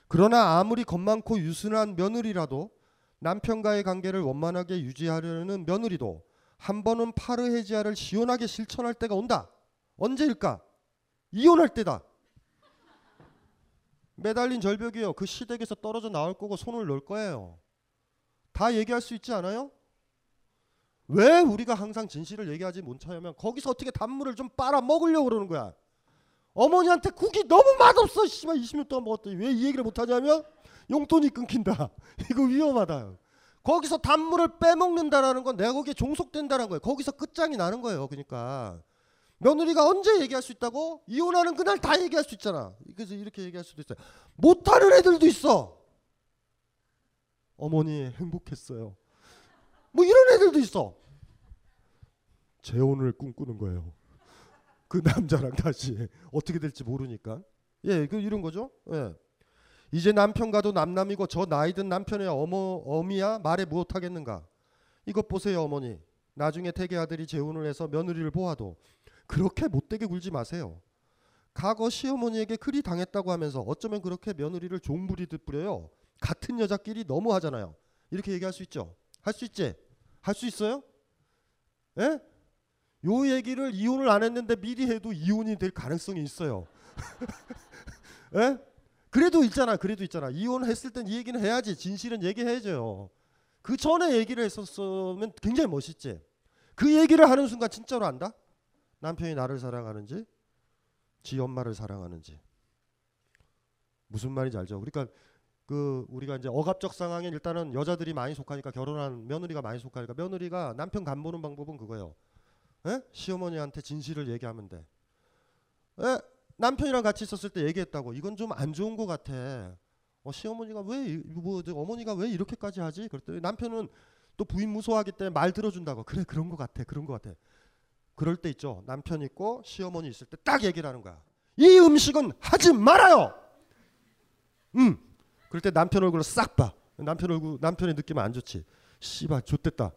Speaker 9: 그러나 아무리 겁 많고 유순한 며느리라도 남편과의 관계를 원만하게 유지하려는 며느리도 한 번은 파르헤지아를 시원하게 실천할 때가 온다. 언제일까? 이혼할 때다. 매달린 절벽이요. 그 시댁에서 떨어져 나올 거고 손을 놓을 거예요. 다 얘기할 수 있지 않아요? 왜 우리가 항상 진실을 얘기하지 못하냐면 거기서 어떻게 단물을 좀 빨아 먹으려고 그러는 거야. 어머니한테 국이 너무 맛없어. 씨발 20년 동안 먹었더니 왜 이 얘기를 못하냐면 용돈이 끊긴다. 이거 위험하다. 거기서 단물을 빼먹는다라는 건 내가 거기에 종속된다는 거예요. 거기서 끝장이 나는 거예요. 그러니까 며느리가 언제 얘기할 수 있다고? 이혼하는 그날 다 얘기할 수 있잖아. 그래서 이렇게 얘기할 수도 있어요. 못하는 애들도 있어. 어머니 행복했어요. 뭐 이런 애들도 있어. 재혼을 꿈꾸는 거예요. 그 남자랑 다시 어떻게 될지 모르니까. 예, 그 이런 거죠. 예. 이제 남편과도 남남이고 저 나이든 남편의 어머 어미야 말에 무엇하겠는가. 이것 보세요 어머니. 나중에 태계 아들이 재혼을 해서 며느리를 보아도 그렇게 못되게 굴지 마세요. 과거 시어머니에게 그리 당했다고 하면서 어쩌면 그렇게 며느리를 종부리듯 부려요. 같은 여자끼리 너무 하잖아요. 이렇게 얘기할 수 있죠. 할 수 있지? 할 수 있어요? 예? 요 얘기를 이혼을 안 했는데 미리 해도 이혼이 될 가능성이 있어요. 예? 그래도 있잖아. 그래도 있잖아. 이혼했을 땐 이 얘기는 해야지. 진실은 얘기해야죠. 그 전에 얘기를 했었으면 굉장히 멋있지. 그 얘기를 하는 순간 진짜로 안다? 남편이 나를 사랑하는지, 지 엄마를 사랑하는지. 무슨 말인지 알죠? 그러니까 그 우리가 이제 억압적 상황에 일단은 여자들이 많이 속하니까 결혼한 며느리가 많이 속하니까 며느리가 남편 간 보는 방법은 그거예요. 에? 시어머니한테 진실을 얘기하면 돼. 에? 남편이랑 같이 있었을 때 얘기했다고 이건 좀 안 좋은 것 같아. 어, 시어머니가 왜뭐 어머니가 왜 이렇게까지 하지? 그랬더니 남편은 또 부인 무서워하기 때문에 말 들어준다고. 그래 그런 것 같아. 그런 것 같아. 그럴 때 있죠. 남편 있고 시어머니 있을 때 딱 얘기를 하는 거야. 이 음식은 하지 말아요. 음. 그럴 때 남편 얼굴을 싹 봐. 남편 얼굴 남편의 느낌은 안 좋지. 씨발 좋댔다.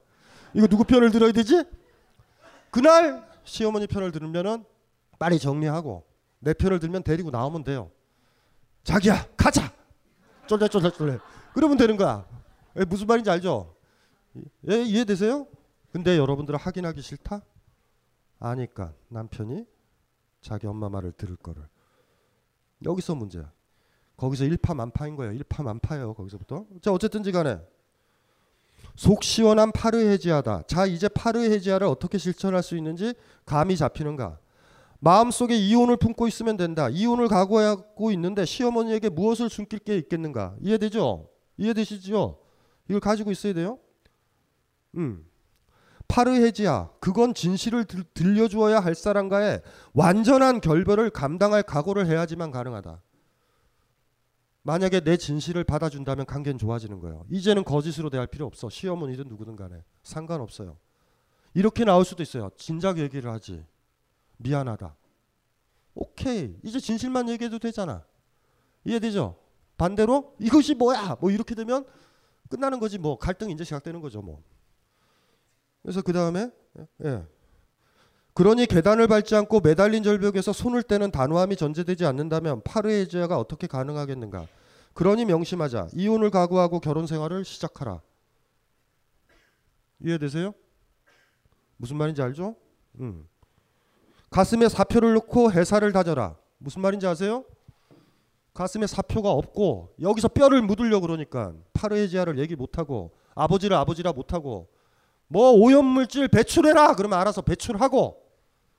Speaker 9: 이거 누구 편을 들어야 되지? 그날 시어머니 편을 들으면은 빨리 정리하고 내 편을 들면 데리고 나오면 돼요. 자기야 가자. 쫄래쫄래쫄래. 그러면 되는 거야. 에, 무슨 말인지 알죠? 예, 이해되세요? 근데 여러분들은 확인하기 싫다? 아니까 남편이 자기 엄마 말을 들을 거를. 여기서 문제야. 거기서 일파만파인 거예요. 일파만파예요. 거기서부터. 자 어쨌든지 간에 속 시원한 파르 해지하다. 자 이제 파르 해지하를 어떻게 실천할 수 있는지 감이 잡히는가. 마음속에 이혼을 품고 있으면 된다. 이혼을 각오하고 있는데 시어머니에게 무엇을 숨길 게 있겠는가. 이해되죠? 이해되시죠? 이걸 가지고 있어야 돼요. 음. 파르헤지야 그건 진실을 들, 들려주어야 할 사람과의 완전한 결별을 감당할 각오를 해야지만 가능하다. 만약에 내 진실을 받아준다면 관계는 좋아지는 거예요. 이제는 거짓으로 대할 필요 없어. 시어머니든 누구든 간에 상관없어요. 이렇게 나올 수도 있어요. 진작 얘기를 하지. 미안하다. 오케이. 이제 진실만 얘기해도 되잖아. 이해되죠? 반대로 이것이 뭐야? 뭐 이렇게 되면 끝나는 거지 뭐 갈등이 이제 시작되는 거죠 뭐. 그래서 그 다음에 예. 그러니 계단을 밟지 않고 매달린 절벽에서 손을 떼는 단호함이 전제되지 않는다면 파르헤지아가 어떻게 가능하겠는가? 그러니 명심하자. 이혼을 각오하고 결혼 생활을 시작하라. 이해되세요? 무슨 말인지 알죠? 음. 가슴에 사표를 넣고 해살을 다져라. 무슨 말인지 아세요? 가슴에 사표가 없고 여기서 뼈를 묻으려 그러니까 파르헤지아를 얘기 못하고 아버지를 아버지라 못하고 뭐 오염물질 배출해라 그러면 알아서 배출하고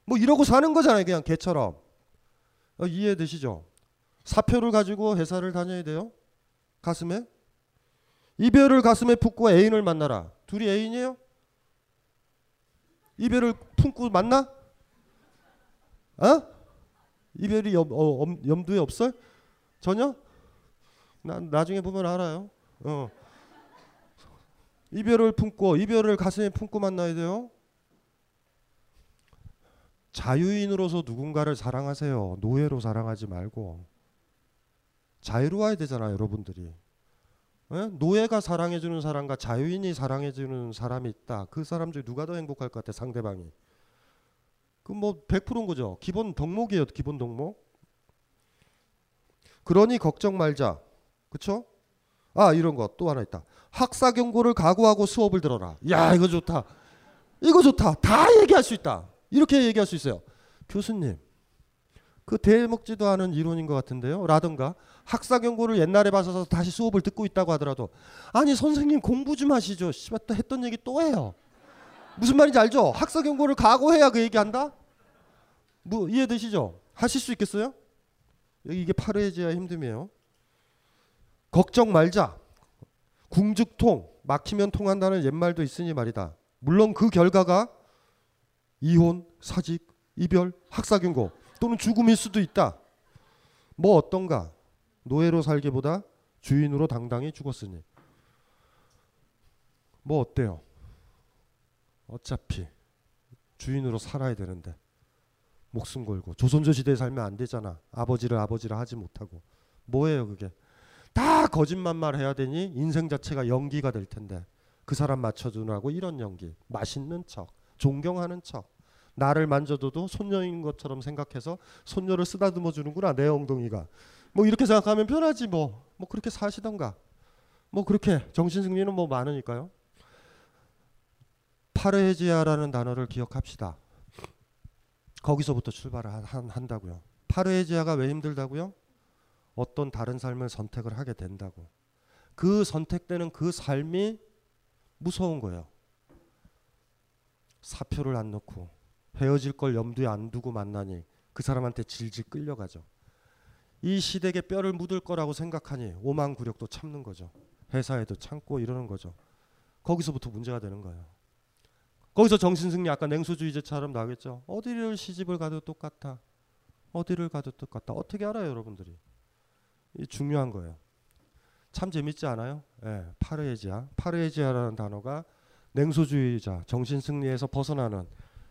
Speaker 9: 뭐 이러고 사는 거잖아요 그냥 개처럼 어, 이해되시죠? 사표를 가지고 회사를 다녀야 돼요 가슴에 이별을 가슴에 품고 애인을 만나라 둘이 애인이에요? 이별을 품고 만나? 어? 이별이 염, 어, 염두에 없어요? 전혀? 나, 나중에 보면 알아요 어. 이별을 품고 이별을 가슴에 품고 만나야 돼요. 자유인으로서 누군가를 사랑하세요. 노예로 사랑하지 말고 자유로워야 되잖아요, 여러분들이. 에? 노예가 사랑해주는 사람과 자유인이 사랑해주는 사람이 있다. 그 사람 중에 누가 더 행복할 것 같아, 상대방이. 그뭐 100%인 거죠. 기본 덕목이에요, 기본 덕목. 그러니 걱정 말자. 그쵸? 아 이런 거 또 하나 있다. 학사 경고를 각오하고 수업을 들어라. 야 이거 좋다. 이거 좋다. 다 얘기할 수 있다. 이렇게 얘기할 수 있어요. 교수님 그 대먹지도 않은 이론인 것 같은데요. 라든가 학사 경고를 옛날에 봐서 다시 수업을 듣고 있다고 하더라도 아니 선생님 공부 좀 하시죠. 씨발 또 했던 얘기 또 해요. 무슨 말인지 알죠? 학사 경고를 각오해야 그 얘기한다. 뭐 이해되시죠? 하실 수 있겠어요? 이게 파르헤지아 힘듦이에요. 걱정 말자. 궁죽통 막히면 통한다는 옛말도 있으니 말이다. 물론 그 결과가 이혼, 사직, 이별, 학사 경고 또는 죽음일 수도 있다. 뭐 어떤가? 노예로 살기보다 주인으로 당당히 죽었으니. 뭐 어때요? 어차피 주인으로 살아야 되는데 목숨 걸고 조선조 시대에 살면 안 되잖아. 아버지를 아버지라 하지 못하고 뭐예요 그게? 다 거짓말만 해야 되니 인생 자체가 연기가 될 텐데 그 사람 맞춰주라고 이런 연기 맛있는 척 존경하는 척 나를 만져줘도 손녀인 것처럼 생각해서 손녀를 쓰다듬어 주는구나 내 엉덩이가. 뭐 이렇게 생각하면 편하지 뭐뭐 뭐 그렇게 사시던가. 뭐 그렇게 정신 승리는 뭐 많으니까요. 파르헤지아라는 단어를 기억합시다. 거기서부터 출발을 한다고요. 파르헤지아가 왜 힘들다고요? 어떤 다른 삶을 선택을 하게 된다고. 그 선택되는 그 삶이 무서운 거예요. 사표를 안 넣고 헤어질 걸 염두에 안 두고 만나니 그 사람한테 질질 끌려가죠. 이 시댁에 뼈를 묻을 거라고 생각하니 오만구력도 참는 거죠. 회사에도 참고 이러는 거죠. 거기서부터 문제가 되는 거예요. 거기서 정신승리 아까 냉소주의제처럼 나겠죠. 어디를 시집을 가도 똑같아. 어디를 가도 똑같다. 어떻게 알아요, 여러분들이? 이 중요한 거예요. 참 재밌지 않아요? 예, 파르헤지아. 파르헤지아라는 단어가 냉소주의자, 정신승리에서 벗어나는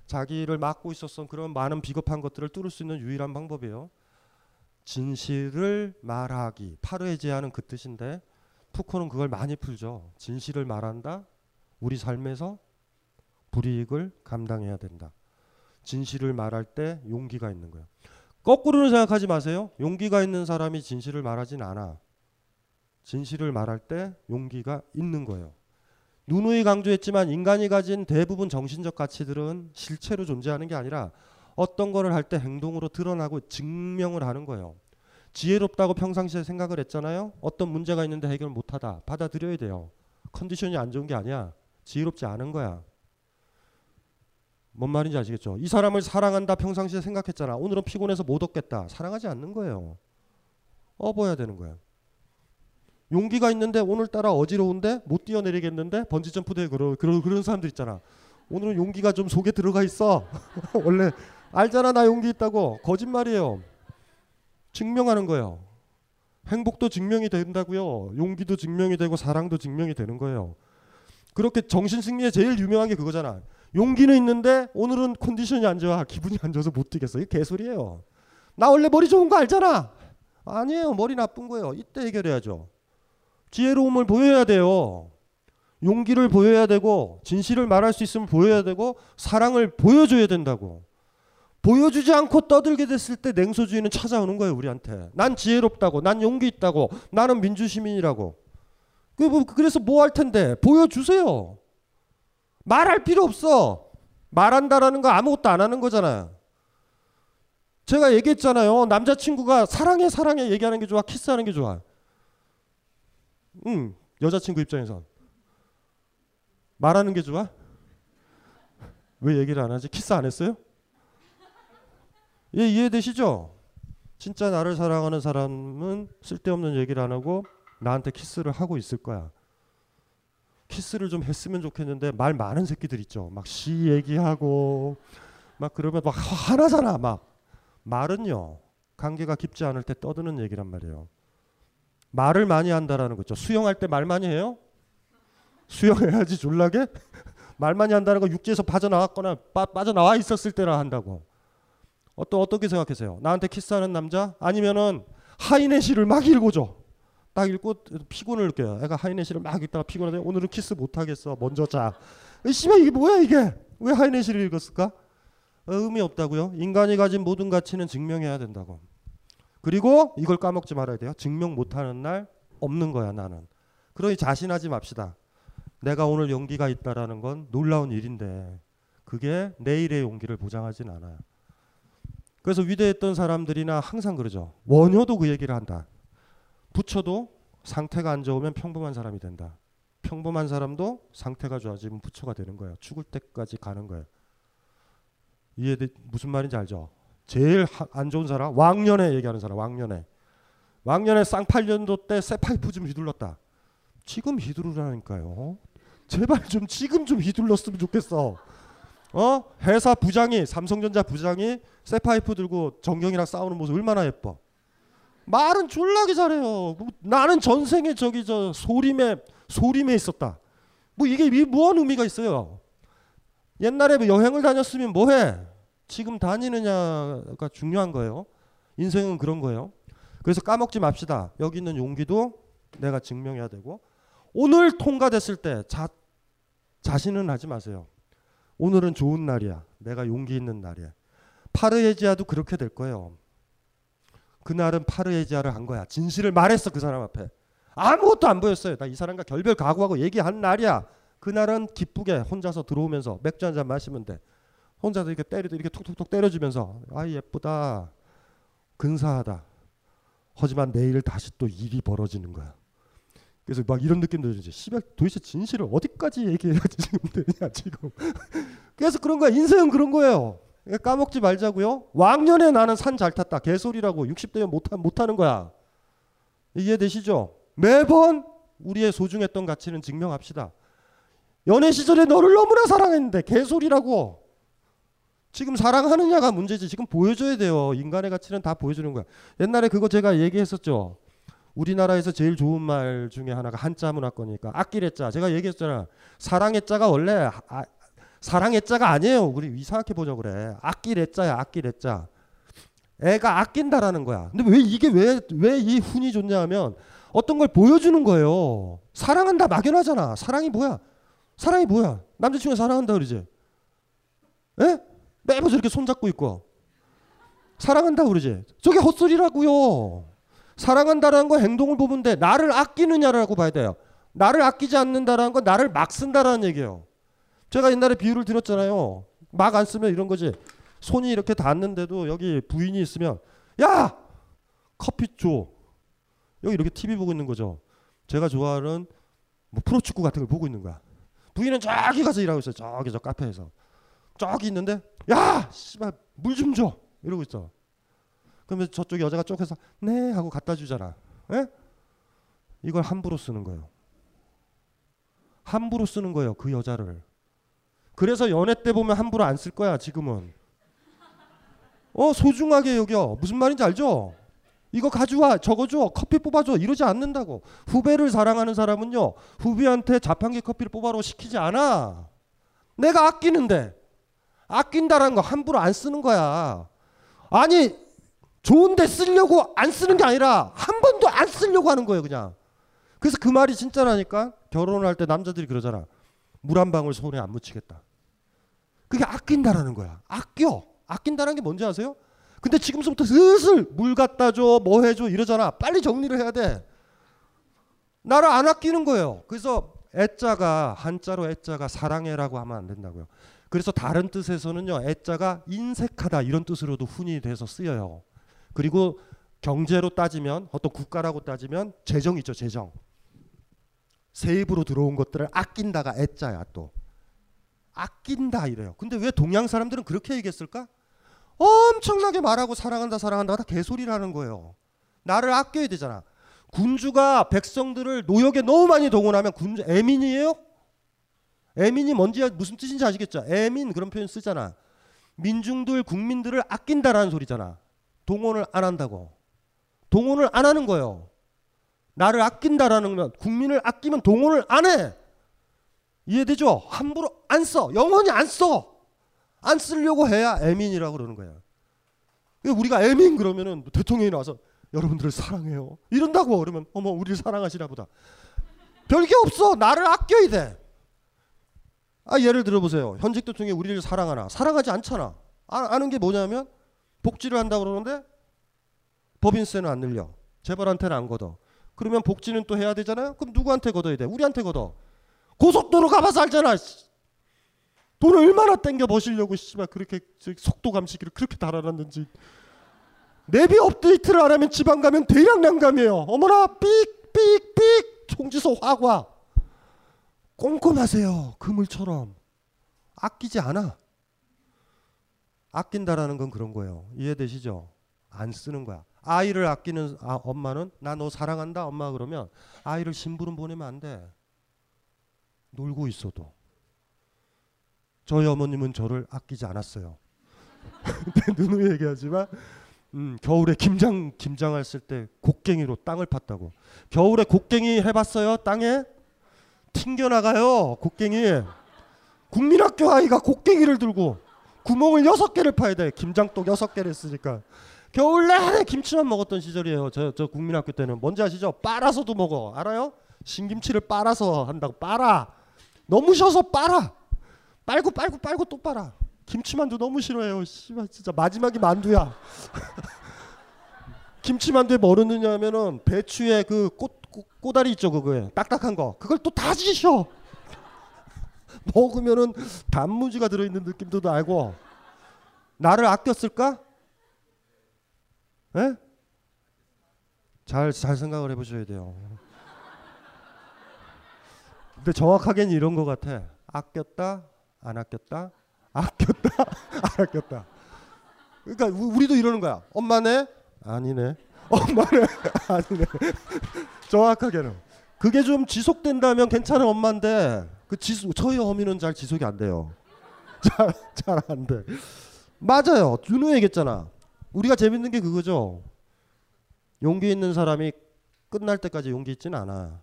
Speaker 9: 자기를 막고 있었던 그런 많은 비겁한 것들을 뚫을 수 있는 유일한 방법이에요. 진실을 말하기. 파르헤지아는 그 뜻인데 푸코는 그걸 많이 풀죠. 진실을 말한다. 우리 삶에서 불이익을 감당해야 된다. 진실을 말할 때 용기가 있는 거예요. 거꾸로는 생각하지 마세요. 용기가 있는 사람이 진실을 말하진 않아. 진실을 말할 때 용기가 있는 거예요. 누누이 강조했지만 인간이 가진 대부분 정신적 가치들은 실체로 존재하는 게 아니라 어떤 거를 할 때 행동으로 드러나고 증명을 하는 거예요. 지혜롭다고 평상시에 생각을 했잖아요. 어떤 문제가 있는데 해결 못하다 받아들여야 돼요. 컨디션이 안 좋은 게 아니야. 지혜롭지 않은 거야. 뭔 말인지 아시겠죠? 이 사람을 사랑한다 평상시에 생각했잖아. 오늘은 피곤해서 못 얻겠다. 사랑하지 않는 거예요. 업어야 되는 거야. 용기가 있는데 오늘따라 어지러운데 못 뛰어내리겠는데 번지 점프대 그러, 그러, 그런 사람들 있잖아. 오늘은 용기가 좀 속에 들어가 있어. 원래 알잖아 나 용기 있다고 거짓말이에요. 증명하는 거예요. 행복도 증명이 된다고요. 용기도 증명이 되고 사랑도 증명이 되는 거예요. 그렇게 정신 승리에 제일 유명한 게 그거잖아. 용기는 있는데 오늘은 컨디션이 안 좋아. 기분이 안 좋아서 못 뛰겠어. 이게 개소리예요. 나 원래 머리 좋은 거 알잖아. 아니에요. 머리 나쁜 거예요. 이때 해결해야죠. 지혜로움을 보여야 돼요. 용기를 보여야 되고 진실을 말할 수 있으면 보여야 되고 사랑을 보여줘야 된다고. 보여주지 않고 떠들게 됐을 때 냉소주의는 찾아오는 거예요 우리한테. 난 지혜롭다고, 난 용기 있다고, 나는 민주시민이라고. 뭐, 그래서 뭐 할 텐데 보여주세요. 말할 필요 없어. 말한다라는 거 아무것도 안 하는 거잖아요. 제가 얘기했잖아요. 남자친구가 사랑해 사랑해 얘기하는 게 좋아, 키스하는 게 좋아. 응, 여자친구 입장에선 말하는 게 좋아? 왜 얘기를 안 하지? 키스 안 했어요? 예, 이해되시죠? 진짜 나를 사랑하는 사람은 쓸데없는 얘기를 안 하고 나한테 키스를 하고 있을 거야. 키스를 좀 했으면 좋겠는데 말 많은 새끼들 있죠. 막 시 얘기하고 막 그러면 막 화나잖아. 막 말은요 관계가 깊지 않을 때 떠드는 얘기란 말이에요. 말을 많이 한다라는 거죠. 수영할 때 말 많이 해요? 수영해야지 졸라게? 말 많이 한다는 거 육지에서 빠져나왔거나 빠, 빠져나와 있었을 때나 한다고. 어떠, 어떻게 생각하세요? 나한테 키스하는 남자? 아니면은 하이네시를 막 읽어줘. 딱 읽고 피곤을 느껴요. 애가 하이네시를 막 읽다가 피곤하대. 오늘은 키스 못 하겠어. 먼저 자. 씨발 이게 뭐야 이게? 왜 하이네시를 읽었을까? 어, 의미 없다고요. 인간이 가진 모든 가치는 증명해야 된다고. 그리고 이걸 까먹지 말아야 돼요. 증명 못하는 날 없는 거야 나는. 그러니 자신하지 맙시다. 내가 오늘 용기가 있다라는 건 놀라운 일인데 그게 내일의 용기를 보장하진 않아요. 그래서 위대했던 사람들이나 항상 그러죠. 원효도 그 얘기를 한다. 부처도 상태가 안 좋으면 평범한 사람이 된다. 평범한 사람도 상태가 좋아지면 부처가 되는 거예요. 죽을 때까지 가는 거예요. 이해 무슨 말인지 알죠? 제일 안 좋은 사람 왕년에 얘기하는 사람 왕년에 왕년에 쌍팔년도 때 쇠파이프 좀 휘둘렀다. 지금 휘두르라니까요. 제발 좀 지금 좀 휘둘렀으면 좋겠어. 어? 회사 부장이 삼성전자 부장이 쇠파이프 들고 정경이랑 싸우는 모습 얼마나 예뻐. 말은 졸라게 잘해요. 뭐 나는 전생에 저기 저 소림에 소림에 있었다. 뭐 이게 무슨 의미가 있어요? 옛날에 뭐 여행을 다녔으면 뭐해? 지금 다니느냐가 중요한 거예요. 인생은 그런 거예요. 그래서 까먹지 맙시다. 여기 있는 용기도 내가 증명해야 되고 오늘 통과됐을 때 자, 자신은 하지 마세요. 오늘은 좋은 날이야. 내가 용기 있는 날이야. 파르헤지아도 그렇게 될 거예요. 그날은 파르헤지아를 한 거야. 진실을 말했어 그 사람 앞에. 아무것도 안 보였어요. 나 이 사람과 결별 각오하고 얘기한 날이야. 그날은 기쁘게 혼자서 들어오면서 맥주 한 잔 마시면 돼. 혼자서 이렇게 때리도 이렇게 톡톡톡 때려주면서 아 예쁘다. 근사하다. 하지만 내일 다시 또 일이 벌어지는 거야. 그래서 막 이런 느낌도 들지. 씨발 도대체 진실을 어디까지 얘기해야지 지금 되냐 지금. 그래서 그런 거야. 인생은 그런 거예요. 까먹지 말자고요. 왕년에 나는 산 잘 탔다. 개소리라고 60대면 못, 못하는 거야. 이해되시죠? 매번 우리의 소중했던 가치는 증명합시다. 연애 시절에 너를 너무나 사랑했는데 개소리라고. 지금 사랑하느냐가 문제지. 지금 보여줘야 돼요. 인간의 가치는 다 보여주는 거야. 옛날에 그거 제가 얘기했었죠. 우리나라에서 제일 좋은 말 중에 하나가 한자 문화권이니까 아끼의 자. 제가 얘기했잖아. 사랑의 자가 원래 아, 사랑의 자가 아니에요. 우리 이상하게 보자 그래. 아끼의 자야. 아끼의 자. 애가 아낀다라는 거야. 근데 왜 이게 왜 왜 이 훈이 좋냐 하면 어떤 걸 보여주는 거예요. 사랑한다 막연하잖아. 사랑이 뭐야? 사랑이 뭐야? 남자친구 사랑한다 그러지. 에? 매번 저렇게 손잡고 있고 사랑한다 그러지. 저게 헛소리라고요. 사랑한다라는 건 행동을 보는데 나를 아끼느냐라고 봐야 돼요. 나를 아끼지 않는다라는 건 나를 막 쓴다라는 얘기예요. 제가 옛날에 비유를 드렸잖아요. 막 안 쓰면 이런 거지. 손이 이렇게 닿는데도 여기 부인이 있으면 야 커피 줘. 여기 이렇게 TV 보고 있는 거죠. 제가 좋아하는 뭐 프로축구 같은 걸 보고 있는 거야. 부인은 저기 가서 일하고 있어요. 저기 저 카페에서. 저기 있는데 야, 씨발 물 좀 줘. 이러고 있어. 그러면 저쪽 여자가 쪽 해서 네 하고 갖다 주잖아. 예? 이걸 함부로 쓰는 거예요. 함부로 쓰는 거예요. 그 여자를. 그래서 연애 때 보면 함부로 안 쓸 거야. 지금은. 어 소중하게 여겨. 무슨 말인지 알죠? 이거 가져와 저거 줘 커피 뽑아줘 이러지 않는다고 후배를 사랑하는 사람은요 후배한테 자판기 커피를 뽑아로 시키지 않아 내가 아끼는데 아낀다라는 거 함부로 안 쓰는 거야 아니 좋은데 쓰려고 안 쓰는 게 아니라 한 번도 안 쓰려고 하는 거예요 그냥 그래서 그 말이 진짜라니까 결혼을 할때 남자들이 그러잖아 물 한 방울 손에 안 묻히겠다 그게 아낀다라는 거야 아껴 아낀다는 게 뭔지 아세요? 근데 지금부터 슬슬 물 갖다 줘, 뭐 해줘 이러잖아. 빨리 정리를 해야 돼. 나를 안 아끼는 거예요. 그래서 애자가 한자로 애자가 사랑해라고 하면 안 된다고요. 그래서 다른 뜻에서는요, 애자가 인색하다 이런 뜻으로도 훈이 돼서 쓰여요. 그리고 경제로 따지면 어떤 국가라고 따지면 재정이죠, 재정. 세입으로 들어온 것들을 아낀다가 애자야 또. 아낀다 이래요. 근데 왜 동양 사람들은 그렇게 얘기했을까? 엄청나게 말하고 사랑한다 사랑한다 다 개소리라는 거예요. 나를 아껴야 되잖아. 군주가 백성들을 노역에 너무 많이 동원하면 군주 애민이에요? 애민이 뭔지 무슨 뜻인지 아시겠죠? 애민 그런 표현 쓰잖아. 민중들 국민들을 아낀다라는 소리잖아. 동원을 안 한다고. 동원을 안 하는 거예요. 나를 아낀다라는 건 국민을 아끼면 동원을 안 해. 이해되죠? 함부로 안 써. 영원히 안 써. 안 쓰려고 해야 애민이라고 그러는 거야. 우리가 애민 그러면은 대통령이 나와서 여러분들을 사랑해요. 이런다고 그러면 어머 우리를 사랑하시나 보다. 별게 없어. 나를 아껴야 돼. 아 예를 들어보세요. 현직 대통령이 우리를 사랑하나? 사랑하지 않잖아. 아, 는게 뭐냐면 복지를 한다고 그러는데 법인세는 안 늘려. 재벌한테는 안 걷어. 그러면 복지는 또 해야 되잖아요. 그럼 누구한테 걷어야 돼? 우리한테 걷어. 고속도로 가봐서 알잖아. 돈을 얼마나 땡겨 버시려고 씨발 그렇게 속도 감시기를 그렇게 달아놨는지 내비 업데이트를 안 하면 지방 가면 대량 난감이에요. 어머나 삑삑삑 총지소 화과 꼼꼼하세요. 그물처럼 아끼지 않아. 아낀다라는 건 그런 거예요. 이해되시죠? 안 쓰는 거야. 아이를 아끼는 아, 엄마는 나 너 사랑한다 엄마 그러면 아이를 심부름 보내면 안 돼. 놀고 있어도. 저희 어머님은 저를 아끼지 않았어요. 누누이 얘기하지만 음, 겨울에 김장 김장을 쓸때 곡괭이로 땅을 팠다고. 겨울에 곡괭이 해봤어요? 땅에 튕겨 나가요. 곡괭이. 국민학교 아이가 곡괭이를 들고 구멍을 여섯 개를 파야 돼. 김장독 여섯 개를 쓰니까. 겨울 내내 김치만 먹었던 시절이에요. 저, 저 국민학교 때는 뭔지 아시죠? 빨아서도 먹어. 알아요? 신김치를 빨아서 한다고 빨아. 너무 셔서 빨아. 빨고 빨고 빨고 또 빨아. 김치만두 너무 싫어해요. 씨발 진짜 마지막이 만두야. 김치만두에 뭐 넣느냐면은 배추에 그 꽃, 꽃 꼬다리 있죠 그거에 딱딱한 거 그걸 또 다 지셔. 먹으면은 단무지가 들어있는 느낌도 알고 나를 아꼈을까? 예? 잘, 잘 생각을 해보셔야 돼요. 근데 정확하게는 이런 것 같아. 아꼈다, 안 아꼈다? 아꼈다? 안 아꼈다. 그러니까 우리도 이러는 거야. 엄마네? 아니네. 엄마네? 아니네. 정확하게는. 그게 좀 지속된다면 괜찮은 엄마인데 그 지속 저희 어미는 잘 지속이 안 돼요. 잘 잘 안 돼. 맞아요. 준호 얘기했잖아. 우리가 재밌는 게 그거죠. 용기 있는 사람이 끝날 때까지 용기 있지는 않아.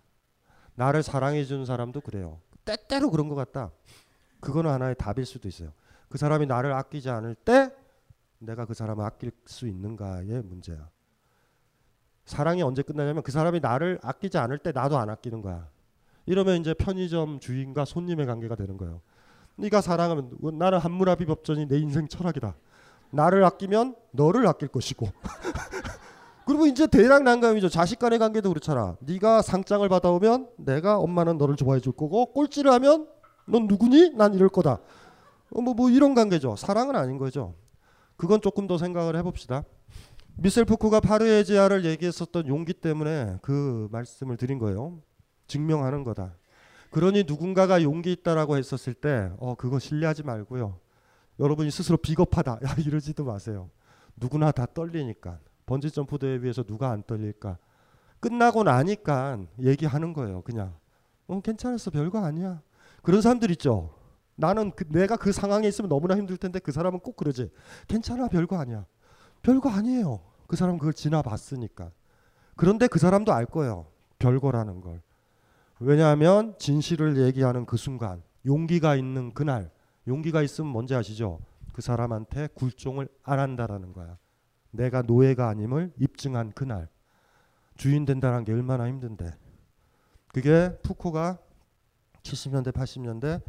Speaker 9: 나를 사랑해 주는 사람도 그래요. 때때로 그런 것 같다. 그거는 하나의 답일 수도 있어요. 그 사람이 나를 아끼지 않을 때 내가 그 사람을 아낄 수 있는가의 문제야. 사랑이 언제 끝나냐면 그 사람이 나를 아끼지 않을 때 나도 안 아끼는 거야. 이러면 이제 편의점 주인과 손님의 관계가 되는 거예요. 네가 사랑하면 나는 한무라비 법전이 내 인생 철학이다. 나를 아끼면 너를 아낄 것이고. 그리고 이제 대략 난감이죠. 자식 간의 관계도 그렇잖아. 네가 상장을 받아오면 내가 엄마는 너를 좋아해 줄 거고 꼴찌를 하면 넌 누구니? 난 이럴 거다. 어, 뭐, 뭐 이런 관계죠. 사랑은 아닌 거죠. 그건 조금 더 생각을 해봅시다. 미셀 푸코가 파르에지아를 얘기했었던 용기 때문에 그 말씀을 드린 거예요. 증명하는 거다. 그러니 누군가가 용기 있다라고 했었을 때, 어 그거 신뢰하지 말고요. 여러분이 스스로 비겁하다, 야 이러지도 마세요. 누구나 다 떨리니까. 번지 점프 대회 비해서 누가 안 떨릴까? 끝나고 나니까 얘기하는 거예요. 그냥 어 괜찮았어, 별거 아니야. 그런 사람들 있죠. 나는 그, 내가 그 상황에 있으면 너무나 힘들 텐데 그 사람은 꼭 그러지. 괜찮아, 별거 아니야. 별거 아니에요. 그 사람 그걸 지나봤으니까. 그런데 그 사람도 알 거예요. 별거라는 걸. 왜냐하면 진실을 얘기하는 그 순간, 용기가 있는 그날, 용기가 있으면 뭔지 아시죠? 그 사람한테 굴종을 안 한다라는 거야. 내가 노예가 아님을 입증한 그날. 주인 된다는 게 얼마나 힘든데. 그게 푸코가 70년대, 80년대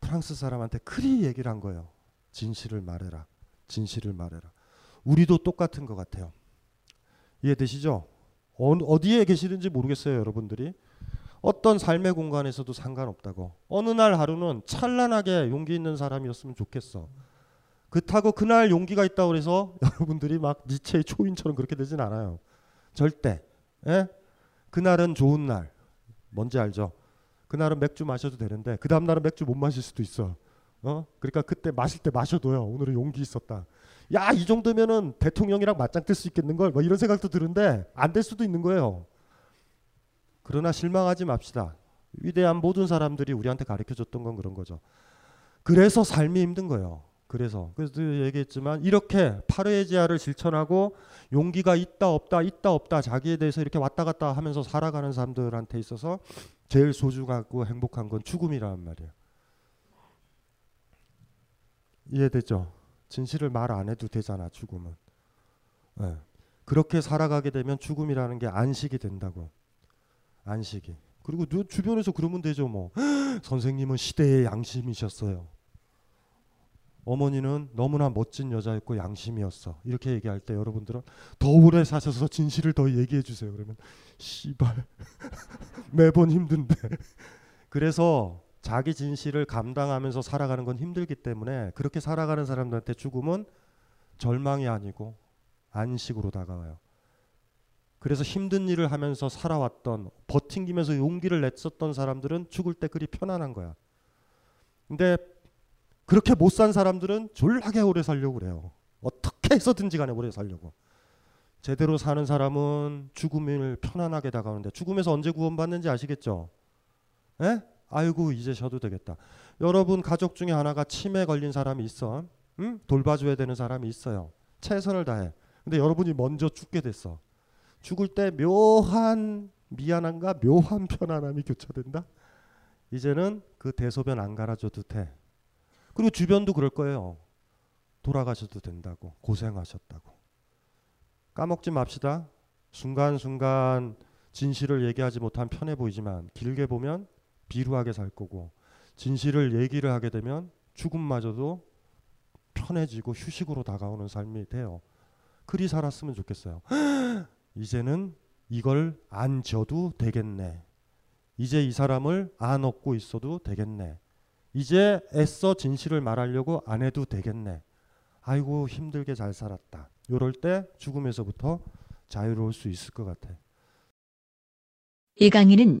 Speaker 9: 프랑스 사람한테 그리 얘기를 한 거예요. 진실을 말해라. 진실을 말해라. 우리도 똑같은 것 같아요. 이해되시죠? 어, 어디에 계시는지 모르겠어요, 여러분들이. 어떤 삶의 공간에서도 상관없다고. 어느 날 하루는 찬란하게 용기 있는 사람이었으면 좋겠어. 그렇다고 그날 용기가 있다고 해서 여러분들이 막 니체의 초인처럼 그렇게 되진 않아요. 절대. 예? 그날은 좋은 날. 뭔지 알죠? 그날은 맥주 마셔도 되는데 그 다음 날은 맥주 못 마실 수도 있어. 어? 그러니까 그때 마실 때 마셔도요. 오늘은 용기 있었다. 야, 이 정도면은 대통령이랑 맞짱 뜰 수 있겠는 걸. 뭐 이런 생각도 드는데 안 될 수도 있는 거예요. 그러나 실망하지 맙시다. 위대한 모든 사람들이 우리한테 가르쳐 줬던 건 그런 거죠. 그래서 삶이 힘든 거예요. 그래서 그래서 얘기했지만 이렇게 파르에지아를 실천하고 용기가 있다 없다 있다 없다 자기에 대해서 이렇게 왔다 갔다 하면서 살아가는 사람들한테 있어서 제일 소중하고 행복한 건 죽음이라는 말이에요. 이해되죠? 진실을 말 안 해도 되잖아 죽음은. 네. 그렇게 살아가게 되면 죽음이라는 게 안식이 된다고. 안식이. 그리고 주변에서 그러면 되죠 뭐. 선생님은 시대의 양심이셨어요. 어머니는 너무나 멋진 여자였고 양심이었어. 이렇게 얘기할 때 여러분들은 더 오래 사셔서 진실을 더 얘기해 주세요. 그러면 씨발 매번 힘든데. 그래서 자기 진실을 감당하면서 살아가는 건 힘들기 때문에 그렇게 살아가는 사람들한테 죽음은 절망이 아니고 안식으로 다가와요. 그래서 힘든 일을 하면서 살아왔던 버팅기면서 용기를 냈었던 사람들은 죽을 때 그리 편안한 거야. 근데 그렇게 못 산 사람들은 졸라게 오래 살려고 그래요. 어떻게 해서든지 간에 오래 살려고. 제대로 사는 사람은 죽음을 편안하게 다가오는데 죽음에서 언제 구원받는지 아시겠죠? 에? 아이고 이제 쉬어도 되겠다. 여러분 가족 중에 하나가 치매 걸린 사람이 있어. 응? 돌봐줘야 되는 사람이 있어요. 최선을 다해. 근데 여러분이 먼저 죽게 됐어. 죽을 때 묘한 미안함과 묘한 편안함이 교차된다. 이제는 그 대소변 안 갈아줘도 돼. 그리고 주변도 그럴 거예요. 돌아가셔도 된다고 고생하셨다고. 까먹지 맙시다. 순간순간 진실을 얘기하지 못한 편해 보이지만 길게 보면 비루하게 살 거고 진실을 얘기를 하게 되면 죽음마저도 편해지고 휴식으로 다가오는 삶이 돼요. 그리 살았으면 좋겠어요. 이제는 이걸 안 져도 되겠네. 이제 이 사람을 안 얻고 있어도 되겠네. 이제 애써 진실을 말하려고 안 해도 되겠네. 아이고 힘들게 잘 살았다. 이럴 때 죽음에서부터 자유로울 수 있을 것 같아.
Speaker 3: 이 강의는